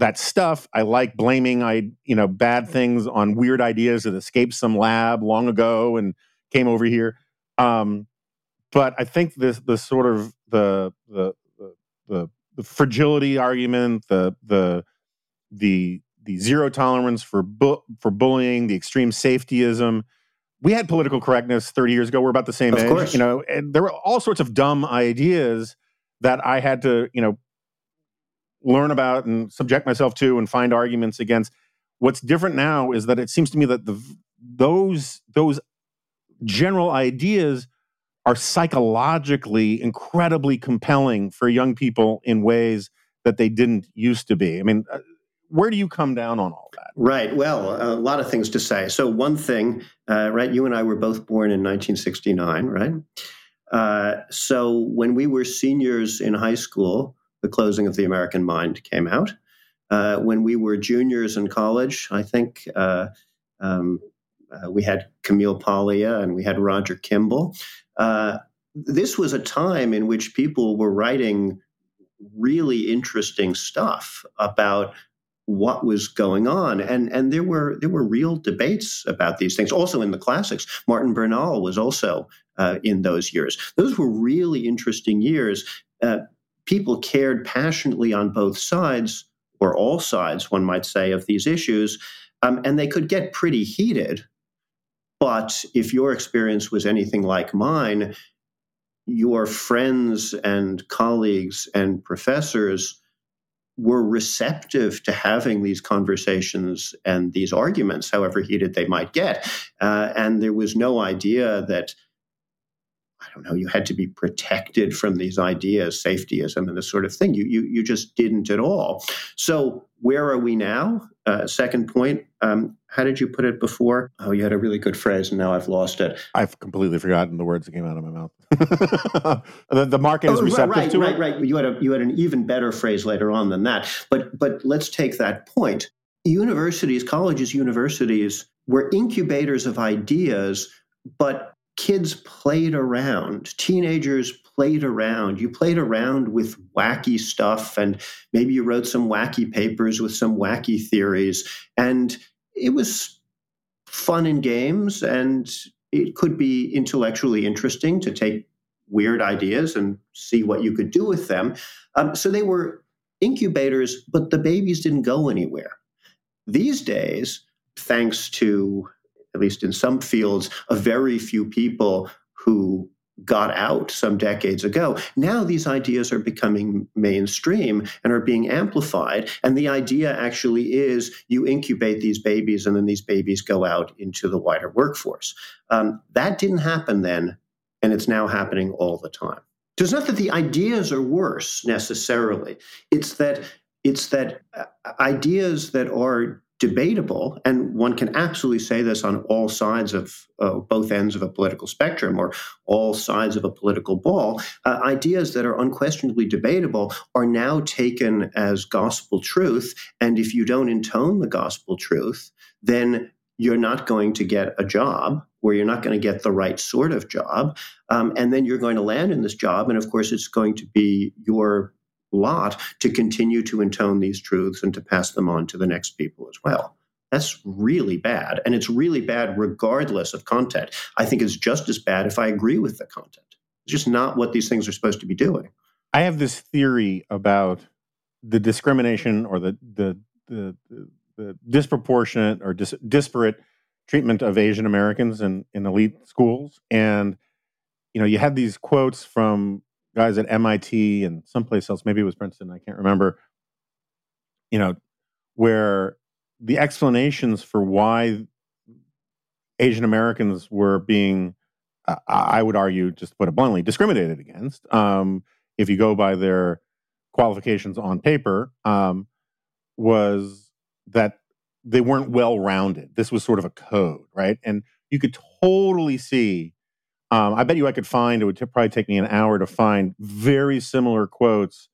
that stuff i like blaming i you know bad things on weird ideas that escaped some lab long ago and came over here um but i think this the sort of the the the the fragility argument, the the the the zero tolerance for bu- for bullying, the extreme safetyism. We had political correctness 30 years ago. We're about the same of age, course. you know, and there were all sorts of dumb ideas that I had to, you know, learn about and subject myself to and find arguments against. What's different now is that it seems to me that the those those general ideas are psychologically incredibly compelling for young people in ways that they didn't used to be. I mean, uh, where do you come down on all that? Right. Well, a lot of things to say. So, one thing, uh, right, you and I were both born in 1969, right? Uh, so, when we were seniors in high school, The Closing of the American Mind came out. Uh, when we were juniors in college, I think uh, um, uh, we had Camille Paglia and we had Roger Kimball. Uh, this was a time in which people were writing really interesting stuff about what was going on and and there were there were real debates about these things also in the classics martin bernal was also uh, in those years those were really interesting years uh, people cared passionately on both sides or all sides one might say of these issues um, and they could get pretty heated but if your experience was anything like mine, your friends and colleagues and professors were receptive to having these conversations and these arguments, however heated they might get. Uh, and there was no idea that I don't know, you had to be protected from these ideas, safetyism and this sort of thing. You, you, you just didn't at all. So, where are we now? Uh, second point, um, how did you put it before? Oh, you had a really good phrase, and now I've lost it. I've completely forgotten the words that came out of my mouth. the, the, market is oh, receptive right, to right, it. Right, right, You had a you had an even better phrase later on than that. But but let's take that point. Universities, colleges, universities were incubators of ideas, but kids played around, teenagers played around. You played around with wacky stuff, and maybe you wrote some wacky papers with some wacky theories. And it was fun and games, and it could be intellectually interesting to take weird ideas and see what you could do with them. Um, so they were incubators, but the babies didn't go anywhere. These days, thanks to, at least in some fields, a very few people who got out some decades ago. Now these ideas are becoming mainstream and are being amplified. And the idea actually is you incubate these babies and then these babies go out into the wider workforce. Um, that didn't happen then, and it's now happening all the time. So it's not that the ideas are worse necessarily. It's that it's that uh, ideas that are debatable, and one can absolutely say this on all sides of uh, both ends of a political spectrum or all sides of a political ball. Uh, ideas that are unquestionably debatable are now taken as gospel truth. And if you don't intone the gospel truth, then you're not going to get a job where you're not going to get the right sort of job. Um, and then you're going to land in this job. And of course, it's going to be your lot to continue to intone these truths and to pass them on to the next people as well. That's really bad. And it's really bad regardless of content. I think it's just as bad if I agree with the content. It's just not what these things are supposed to be doing. I have this theory about the discrimination or the the the, the, disproportionate or dis, disparate treatment of Asian Americans in, in elite schools. And you know, you had these quotes from guys at MIT and someplace else, maybe it was Princeton, I can't remember, you know, where the explanations for why Asian Americans were being, uh, I would argue, just put it bluntly, discriminated against. Um, if you go by their qualifications on paper, um, was that they weren't well rounded. This was sort of a code, right? And you could totally see um, I bet you I could find it would t- probably take me an hour to find very similar quotes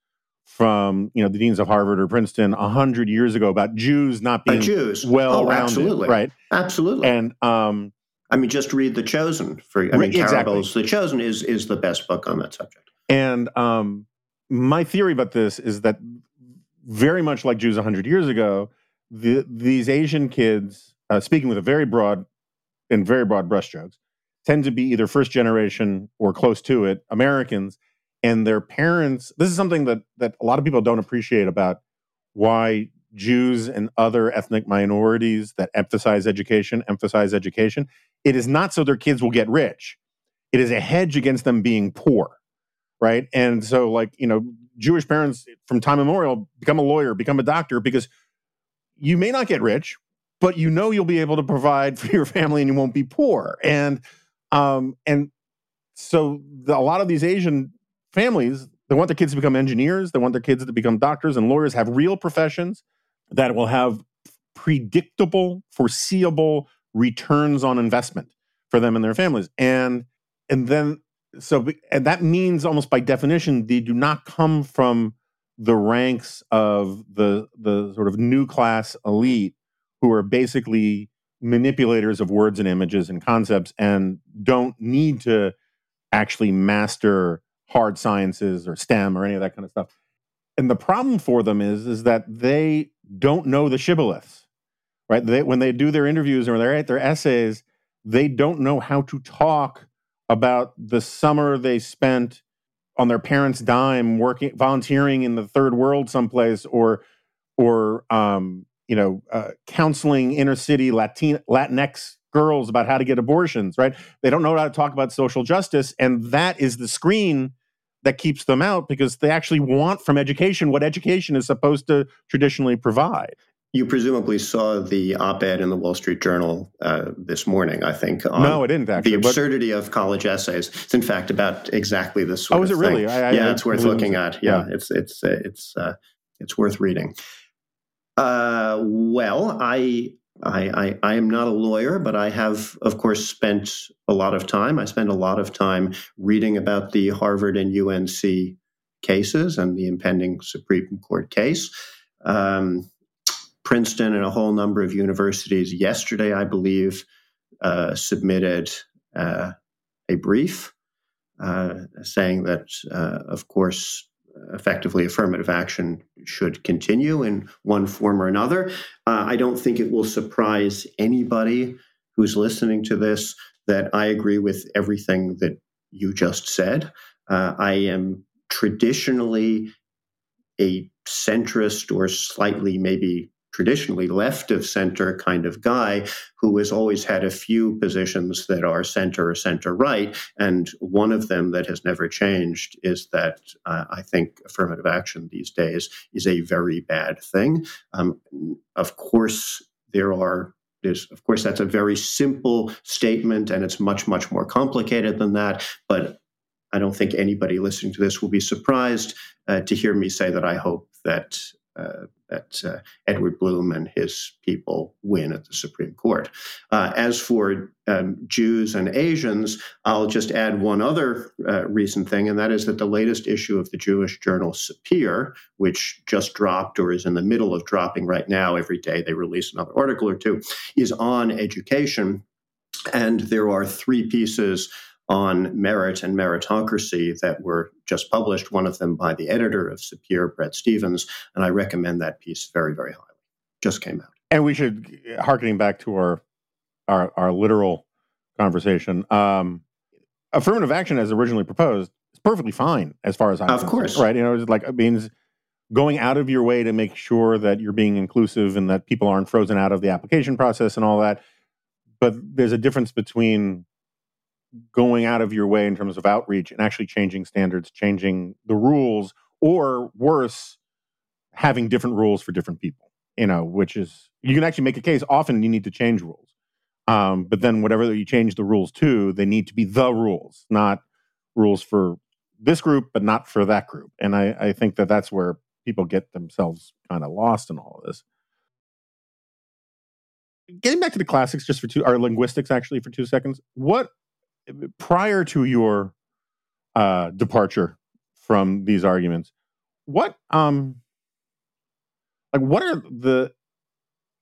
from you know the deans of Harvard or Princeton a hundred years ago about Jews not being Jews. well oh, absolutely. right? Absolutely. And um, I mean, just read The Chosen. For I mean, exactly. The Chosen is is the best book on that subject. And um, my theory about this is that very much like Jews a hundred years ago, the, these Asian kids, uh, speaking with a very broad and very broad brushstrokes, tend to be either first generation or close to it Americans, and their parents. This is something that that a lot of people don't appreciate about why Jews and other ethnic minorities that emphasize education emphasize education. It is not so their kids will get rich. It is a hedge against them being poor, right? And so, like you know, Jewish parents from time immemorial become a lawyer, become a doctor because you may not get rich, but you know you'll be able to provide for your family and you won't be poor. And um, and so the, a lot of these Asian families, they want their kids to become engineers, they want their kids to become doctors and lawyers, have real professions that will have predictable, foreseeable returns on investment for them and their families. And and then so and that means almost by definition they do not come from the ranks of the the sort of new class elite who are basically manipulators of words and images and concepts and don't need to actually master hard sciences or STEM or any of that kind of stuff. And the problem for them is is that they don't know the shibboleths, right? They, when they do their interviews or they write their essays, they don't know how to talk about the summer they spent on their parents' dime working volunteering in the third world someplace or or um, you know, uh, counseling inner city Latin Latinx girls about how to get abortions, right? They don't know how to talk about social justice, and that is the screen that keeps them out because they actually want from education what education is supposed to traditionally provide. You presumably saw the op-ed in the Wall Street Journal uh, this morning. I think. no, I didn't actually. The absurdity but... of college essays. It's in fact about exactly this sort oh, is it really? I, I, yeah, I, it's worth looking at. Yeah, yeah, it's it's uh, it's uh, it's worth reading. Uh, well, I, I, I, I am not a lawyer, but I have, of course, spent a lot of time. I spent a lot of time reading about the Harvard and UNC cases and the impending Supreme Court case. Um, Princeton and a whole number of universities yesterday, I believe, uh, submitted uh, a brief uh, saying that, uh, of course, effectively affirmative action should continue in one form or another. Uh, I don't think it will surprise anybody who's listening to this that I agree with everything that you just said. Uh, I am traditionally a centrist or slightly maybe traditionally left of center kind of guy who has always had a few positions that are center or center right. And one of them that has never changed is that uh, I think affirmative action these days is a very bad thing. Um, of course, there are there's, of course, that's a very simple statement, and it's much, much more complicated than that. But I don't think anybody listening to this will be surprised uh, to hear me say that I hope that uh, that uh, Edward Blum and his people win at the Supreme Court. Uh, as for um, Jews and Asians, I'll just add one other uh, recent thing, and that is that the latest issue of the Jewish journal Sapir, which just dropped or is in the middle of dropping right now, every day they release another article or two, is on education. And there are three pieces on merit and meritocracy that were just published, one of them by the editor of Sapir, Bret Stephens. and I recommend that piece very, very highly. Just came out. And we should, harkening back to our our, our literal conversation, um, affirmative action as originally proposed is perfectly fine as far as I'm Of course. Right. You know, it's like it means going out of your way to make sure that you're being inclusive and that people aren't frozen out of the application process and all that. But there's a difference between going out of your way in terms of outreach and actually changing standards, changing the rules, or worse, having different rules for different people. You know, which is you can actually make a case. Often you need to change rules, um, but then whatever you change the rules to, they need to be the rules, not rules for this group, but not for that group. And I, I think that that's where people get themselves kind of lost in all of this. Getting back to the classics, just for two, our linguistics actually for two seconds. What prior to your uh, departure from these arguments, what um like what are the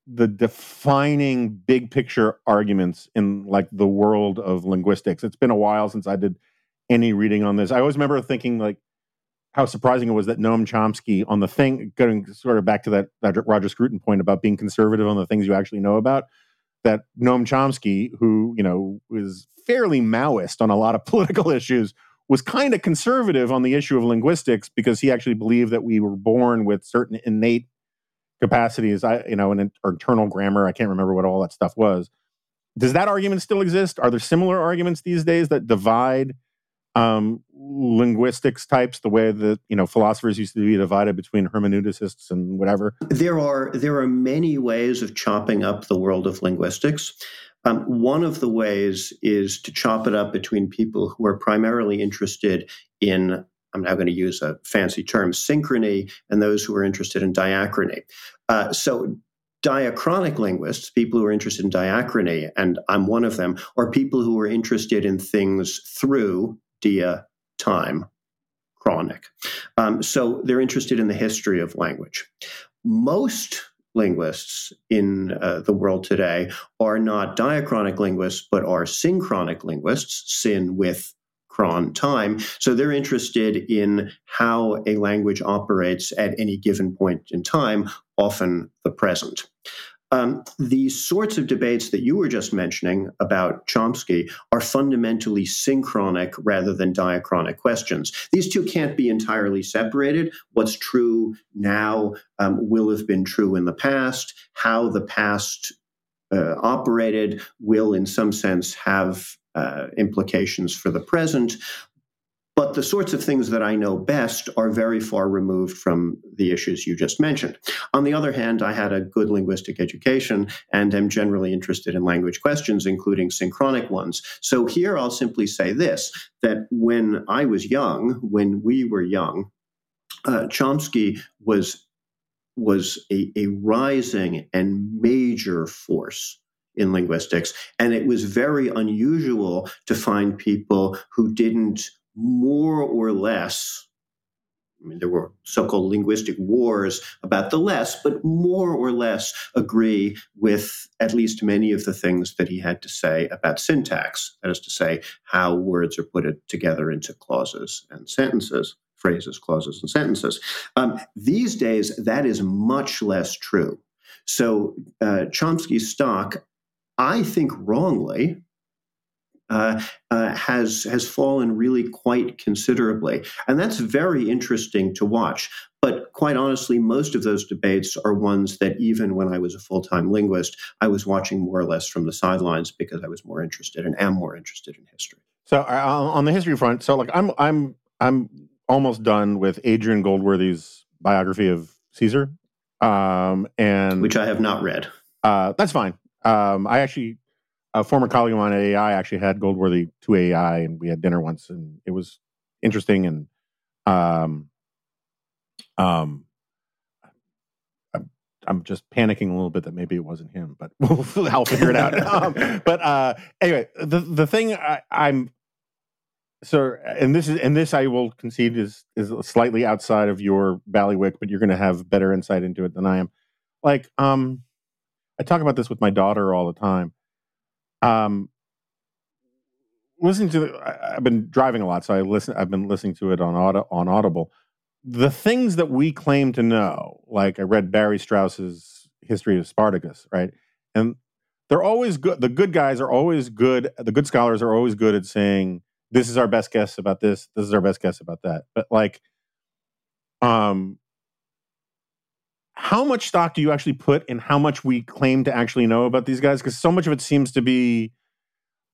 the defining big picture arguments in like the world of linguistics? It's been a while since I did any reading on this. I always remember thinking like how surprising it was that Noam Chomsky on the thing, going sort of back to that, that Roger Scruton point about being conservative on the things you actually know about, that Noam Chomsky, who you know was fairly Maoist on a lot of political issues, was kind of conservative on the issue of linguistics because he actually believed that we were born with certain innate capacities. I, you know, an internal grammar. I can't remember what all that stuff was. Does that argument still exist? Are there similar arguments these days that divide um, linguistics types the way that you know philosophers used to be divided between hermeneuticists and whatever? There are there are many ways of chopping up the world of linguistics. Um, one of the ways is to chop it up between people who are primarily interested in, I'm now going to use a fancy term, synchrony, and those who are interested in diachrony. Uh, so, diachronic linguists, people who are interested in diachrony, and I'm one of them, are people who are interested in things through dia time, chronic. Um, so, they're interested in the history of language. Most linguists in uh, the world today are not diachronic linguists, but are synchronic linguists, syn with chron time. So they're interested in how a language operates at any given point in time, often the present. Um, the sorts of debates that you were just mentioning about Chomsky are fundamentally synchronic rather than diachronic questions. These two can't be entirely separated. What's true now um, will have been true in the past. How the past uh, operated will, in some sense, have uh, implications for the present. But the sorts of things that I know best are very far removed from the issues you just mentioned. On the other hand, I had a good linguistic education and am generally interested in language questions, including synchronic ones. So here I'll simply say this that when I was young, when we were young, uh, Chomsky was was a, a rising and major force in linguistics. And it was very unusual to find people who didn't more or less, I mean, there were so called linguistic wars about the less, but more or less agree with at least many of the things that he had to say about syntax, that is to say, how words are put together into clauses and sentences. Phrases, clauses, and sentences. Um, these days, that is much less true. So, uh, Chomsky's stock, I think wrongly, uh, uh, has has fallen really quite considerably, and that's very interesting to watch. But quite honestly, most of those debates are ones that even when I was a full time linguist, I was watching more or less from the sidelines because I was more interested and am more interested in history. So uh, on the history front, so like I'm I'm I'm almost done with Adrian Goldsworthy's biography of Caesar, um, and which I have not read. Uh, that's fine. Um, I actually a former colleague of mine at AEI actually had Goldsworthy to AEI, and we had dinner once, and it was interesting. And um, um, I'm, I'm just panicking a little bit that maybe it wasn't him, but we'll, I'll figure it out. um, but uh, anyway, the the thing I, I'm so, and this is and this I will concede is is slightly outside of your ballywick, but you're going to have better insight into it than I am. Like, um, I talk about this with my daughter all the time. Um, listening to, the, I've been driving a lot, so I listen. I've been listening to it on on Audible. The things that we claim to know, like I read Barry Strauss's History of Spartacus, right, and they're always good. The good guys are always good. The good scholars are always good at saying this is our best guess about this. This is our best guess about that. But like, um, how much stock do you actually put in how much we claim to actually know about these guys? Because so much of it seems to be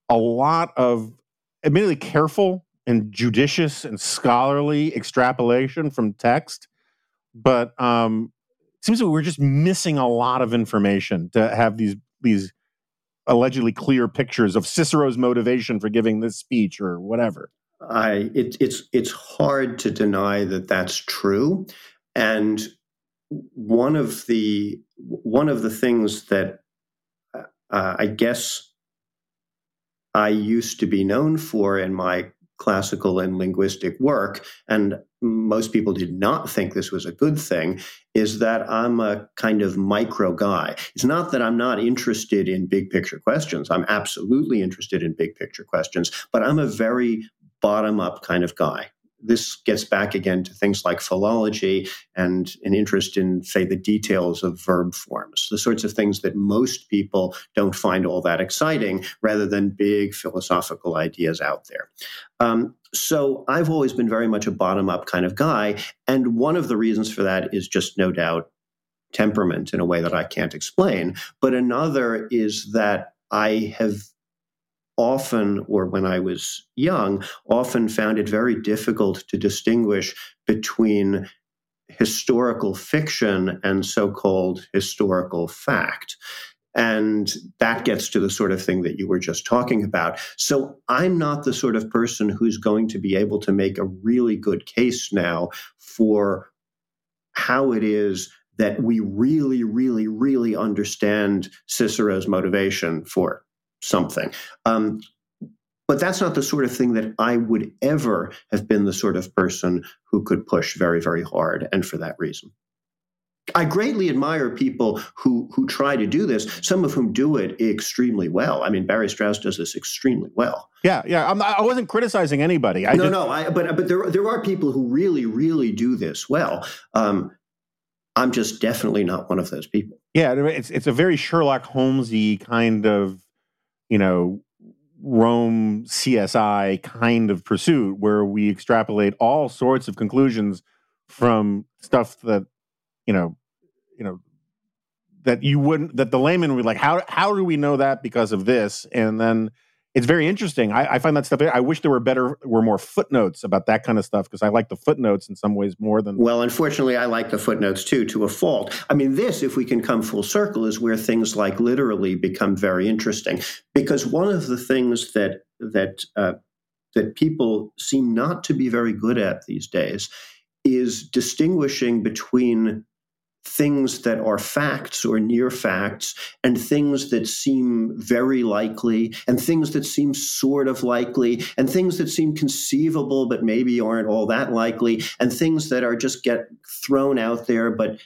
a lot of admittedly careful and judicious and scholarly extrapolation from text, but um, it seems that we're just missing a lot of information to have these these allegedly clear pictures of Cicero's motivation for giving this speech or whatever. I it, it's it's hard to deny that that's true, and one of the one of the things that uh, I guess I used to be known for in my classical and linguistic work, and most people did not think this was a good thing, is that I'm a kind of micro guy. It's not that I'm not interested in big picture questions. I'm absolutely interested in big picture questions, but I'm a very bottom up kind of guy this gets back again to things like philology and an interest in, say, the details of verb forms, the sorts of things that most people don't find all that exciting, rather than big philosophical ideas out there. Um, so I've always been very much a bottom up kind of guy. And one of the reasons for that is just no doubt temperament in a way that I can't explain. But another is that I have often, or when I was young, often found it very difficult to distinguish between historical fiction and so called historical fact. And that gets to the sort of thing that you were just talking about. So I'm not the sort of person who's going to be able to make a really good case now for how it is that we really, really, really understand Cicero's motivation for something. Um, but that's not the sort of thing that I would ever have been the sort of person who could push very, very hard, and for that reason. I greatly admire people who who try to do this. Some of whom do it extremely well. I mean, Barry Strauss does this extremely well. Yeah, yeah. I'm, I was not criticizing anybody. I no, just... no. I, but but there there are people who really really do this well. Um, I'm just definitely not one of those people. Yeah, it's it's a very Sherlock Holmesy kind of you know, Rome CSI kind of pursuit where we extrapolate all sorts of conclusions from stuff that, you know, you know, that you wouldn't that the layman would like, how how do we know that because of this? And then it's very interesting. I, I, find that stuff. I wish there were better, were more footnotes about that kind of stuff because I like the footnotes in some ways more than. Well, unfortunately, I like the footnotes too, to a fault. I mean, this, if we can come full circle, is where things like literally become very interesting because one of the things that that uh, that people seem not to be very good at these days is distinguishing between things that are facts or near facts and things that seem very likely and things that seem sort of likely and things that seem conceivable but maybe aren't all that likely and things that are just get thrown out there but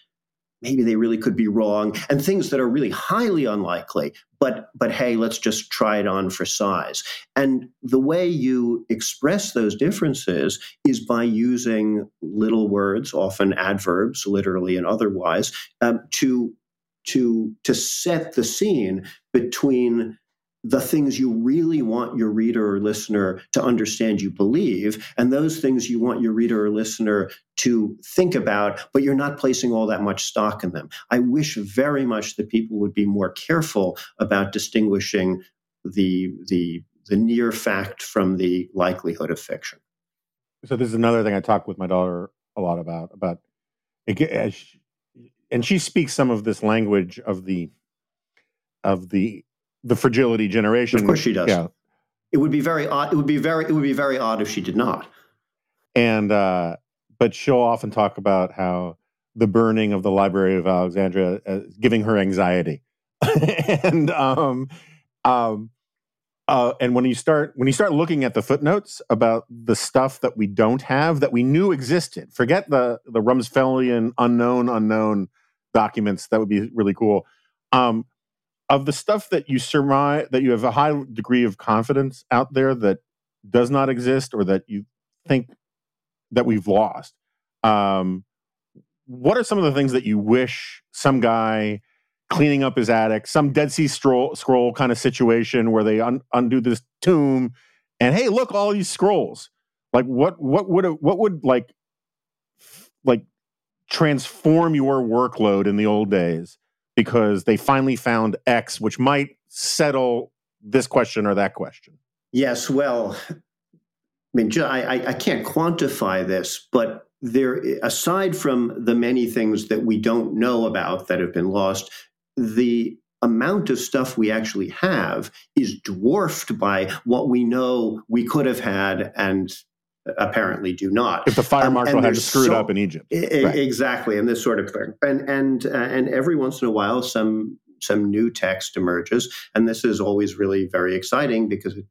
maybe they really could be wrong and things that are really highly unlikely but but hey let's just try it on for size. And the way you express those differences is by using little words often adverbs literally and otherwise um, to to to set the scene between the things you really want your reader or listener to understand you believe, and those things you want your reader or listener to think about, but you're not placing all that much stock in them. I wish very much that people would be more careful about distinguishing the the the near fact from the likelihood of fiction. So this is another thing I talk with my daughter a lot about about and she speaks some of this language of the of the the fragility generation. Of course, she does. Yeah, it would be very odd. It would be very. It would be very odd if she did not. And uh, but she'll often talk about how the burning of the Library of Alexandria uh, giving her anxiety, and um, um, uh, and when you start when you start looking at the footnotes about the stuff that we don't have that we knew existed, forget the the Rumsfeldian unknown unknown documents. That would be really cool. Um, of the stuff that you surmise that you have a high degree of confidence out there that does not exist or that you think that we've lost um, what are some of the things that you wish some guy cleaning up his attic some dead sea scroll, scroll kind of situation where they un- undo this tomb and hey look all these scrolls? Like what what would what would like like transform your workload in the old days because they finally found X, which might settle this question or that question? Yes, well, I mean, I, I can't quantify this, but there, aside from the many things that we don't know about that have been lost, the amount of stuff we actually have is dwarfed by what we know we could have had and apparently do not. If the fire um, marshal um, had screwed so, up in Egypt, I- right. exactly, and this sort of thing, and and uh, and every once in a while, some some new text emerges, and this is always really very exciting because it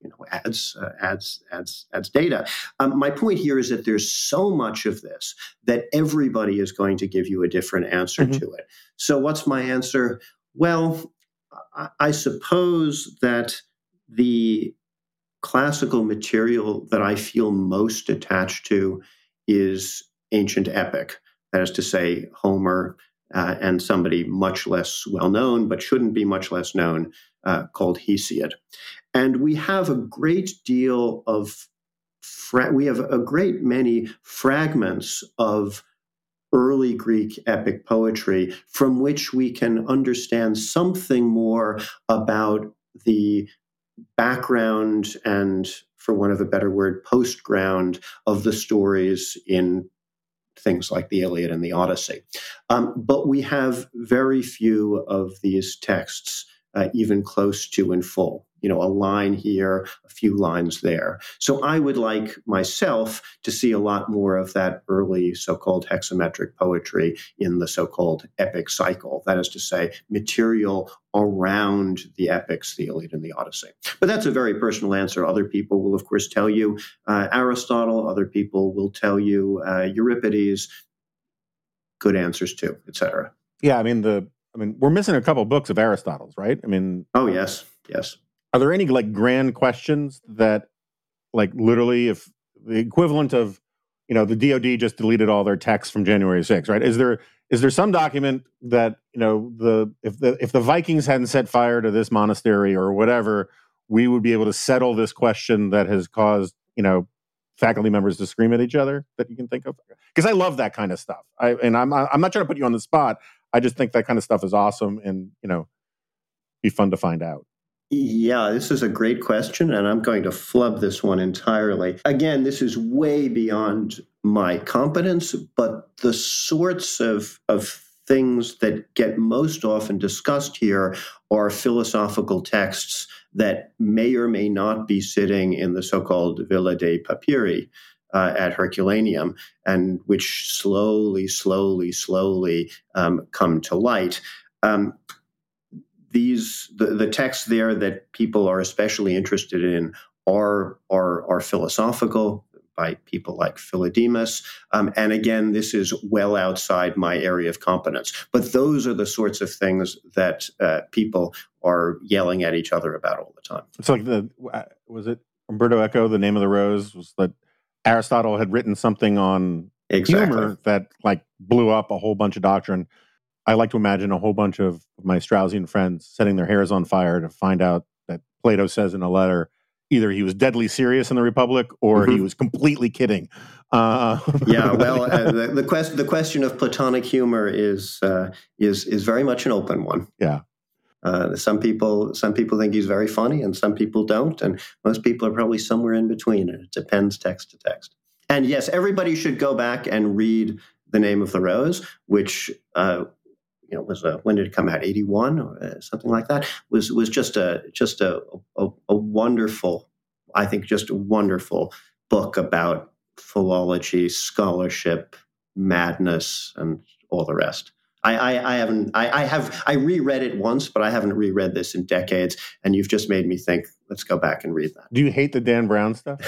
you know adds uh, adds adds adds data. Um, my point here is that there's so much of this that everybody is going to give you a different answer mm-hmm. to it. So what's my answer? Well, I, I suppose that the classical material that I feel most attached to is ancient epic. That is to say, Homer uh, and somebody much less well known, but shouldn't be much less known, uh, called Hesiod. And we have a great deal of, fra- we have a great many fragments of early Greek epic poetry from which we can understand something more about the background and, for want of a better word, postground of the stories in things like the Iliad and the Odyssey. Um, but we have very few of these texts uh, even close to in full you know, a line here, a few lines there. So I would like myself to see a lot more of that early so called hexametric poetry in the so called epic cycle. That is to say, material around the epics, the Iliad and the Odyssey. But that's a very personal answer. Other people will, of course, tell you uh, Aristotle, other people will tell you uh, Euripides. Good answers too, etc. Yeah, I mean the I mean we're missing a couple books of Aristotle's, right? I mean, oh um, yes, yes are there any like grand questions that like literally if the equivalent of you know the DoD just deleted all their texts from January 6th, right? Is there is there some document that you know the if the if the Vikings hadn't set fire to this monastery or whatever, we would be able to settle this question that has caused you know faculty members to scream at each other that you can think of? Because I love that kind of stuff. I and I'm I'm not trying to put you on the spot. I just think that kind of stuff is awesome and you know be fun to find out. Yeah, this is a great question, and I'm going to flub this one entirely. Again, this is way beyond my competence, but the sorts of, of things that get most often discussed here are philosophical texts that may or may not be sitting in the so called Villa dei Papiri. Uh, at Herculaneum, and which slowly, slowly, slowly um, come to light. Um, these the, the texts there that people are especially interested in are are, are philosophical by people like Philodemus. Um, and again, this is well outside my area of competence. But those are the sorts of things that uh, people are yelling at each other about all the time. It's like the uh, was it Umberto Eco? The name of the rose was that Aristotle had written something on exactly. humor that like blew up a whole bunch of doctrine. I like to imagine a whole bunch of my Straussian friends setting their hairs on fire to find out that Plato says in a letter either he was deadly serious in the Republic or mm-hmm. he was completely kidding. Uh, yeah, well, uh, the, the, quest, the question of Platonic humor is uh, is is very much an open one. Yeah. Uh, some people some people think he's very funny, and some people don't, and most people are probably somewhere in between. And it depends text to text. And yes, everybody should go back and read the name of the rose, which uh, you know was a, when did it come out? Eighty one or uh, something like that. Was was just a just a, a, a wonderful, I think, just a wonderful book about philology, scholarship, madness, and all the rest. I, I, I haven't. I, I, have. I reread it once, but I haven't reread this in decades. And you've just made me think. Let's go back and read that. Do you hate the Dan Brown stuff?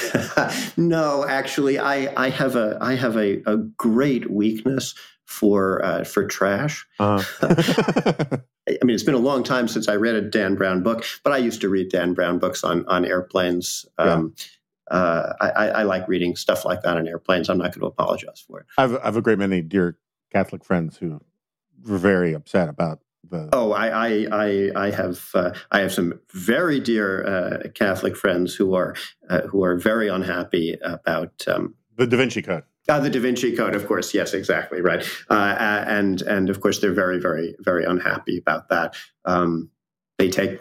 no, actually, I, I have a I have a, a great weakness for uh, for trash. Uh-huh. I mean, it's been a long time since I read a Dan Brown book, but I used to read Dan Brown books on on airplanes. Um, yeah. Uh, I, I, like reading stuff like that on airplanes. I'm not going to apologize for it. I've, I have a great many dear Catholic friends who were very upset about the. Oh, I I I, I have uh, I have some very dear uh, Catholic friends who are uh, who are very unhappy about um, the Da Vinci Code. Uh, the Da Vinci Code, of course. Yes, exactly right. Uh, and and of course, they're very, very, very unhappy about that. Um, they take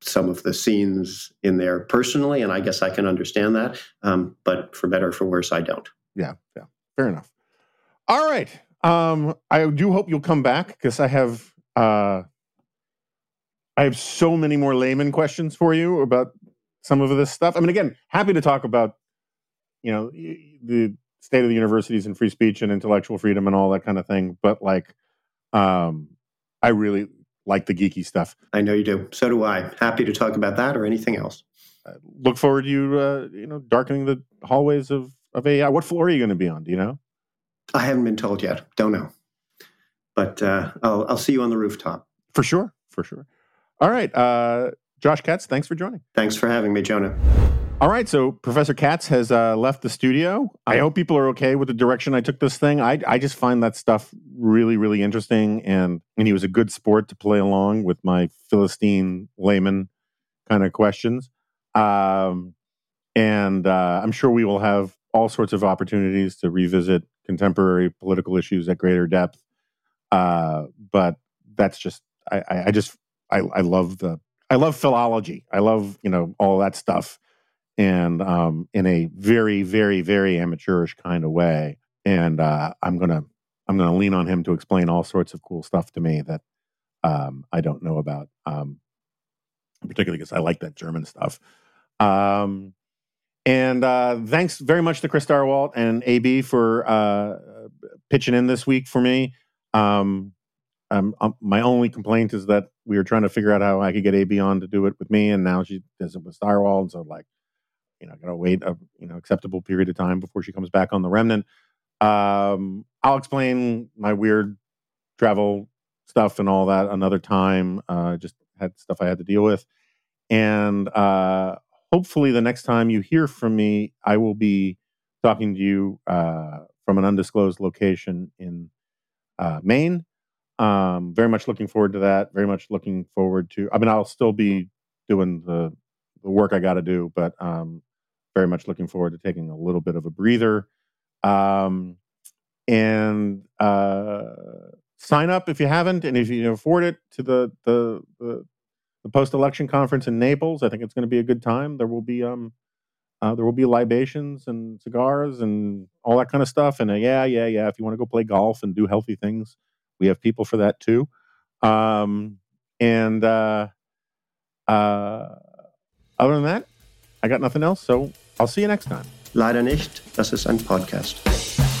some of the scenes in there personally, and I guess I can understand that. Um, but for better or for worse, I don't. Yeah, yeah, fair enough. All right. Um, I do hope you'll come back because I have uh, I have so many more layman questions for you about some of this stuff. I mean, again, happy to talk about you know the state of the universities and free speech and intellectual freedom and all that kind of thing. But like, um, I really like the geeky stuff. I know you do. So do I. Happy to talk about that or anything else. Uh, look forward to you, uh, you know, darkening the hallways of, of AEI. What floor are you going to be on? Do you know? I haven't been told yet. Don't know. But uh, I'll, I'll see you on the rooftop. For sure. For sure. All right. Uh, Josh Katz, thanks for joining. Thanks for having me, Jonah. All right, so Professor Katz has uh, left the studio. I hope people are okay with the direction I took this thing. I, I just find that stuff really, really interesting, and and he was a good sport to play along with my Philistine layman kind of questions. Um, and uh, I'm sure we will have all sorts of opportunities to revisit contemporary political issues at greater depth. Uh, but that's just I, I just I, I love the I love philology. I love you know all that stuff and um, in a very, very, very amateurish kind of way. And uh, I'm gonna I'm gonna lean on him to explain all sorts of cool stuff to me that um, I don't know about, um, particularly because I like that German stuff. Um, and uh, thanks very much to Chris Stirewalt and AB for uh, pitching in this week for me. Um, um, um, my only complaint is that we were trying to figure out how I could get AB on to do it with me, and now she does it with Stirewalt. And so, like, you know, I got to wait a you know acceptable period of time before she comes back on the remnant. Um, I'll explain my weird travel stuff and all that another time. Uh, just had stuff I had to deal with, and uh, hopefully the next time you hear from me, I will be talking to you uh, from an undisclosed location in uh, Maine. Um, very much looking forward to that. Very much looking forward to. I mean, I'll still be doing the the work I got to do, but um, very much looking forward to taking a little bit of a breather. Um, and uh, sign up if you haven't, and if you can afford it, to the the the, the post election conference in Naples. I think it's going to be a good time. There will be um uh, there will be libations and cigars and all that kind of stuff. And uh, yeah, yeah, yeah. If you want to go play golf and do healthy things, we have people for that too. Um, and uh, uh, other than that, I got nothing else. So I'll see you next time. Leider nicht. Das ist ein Podcast.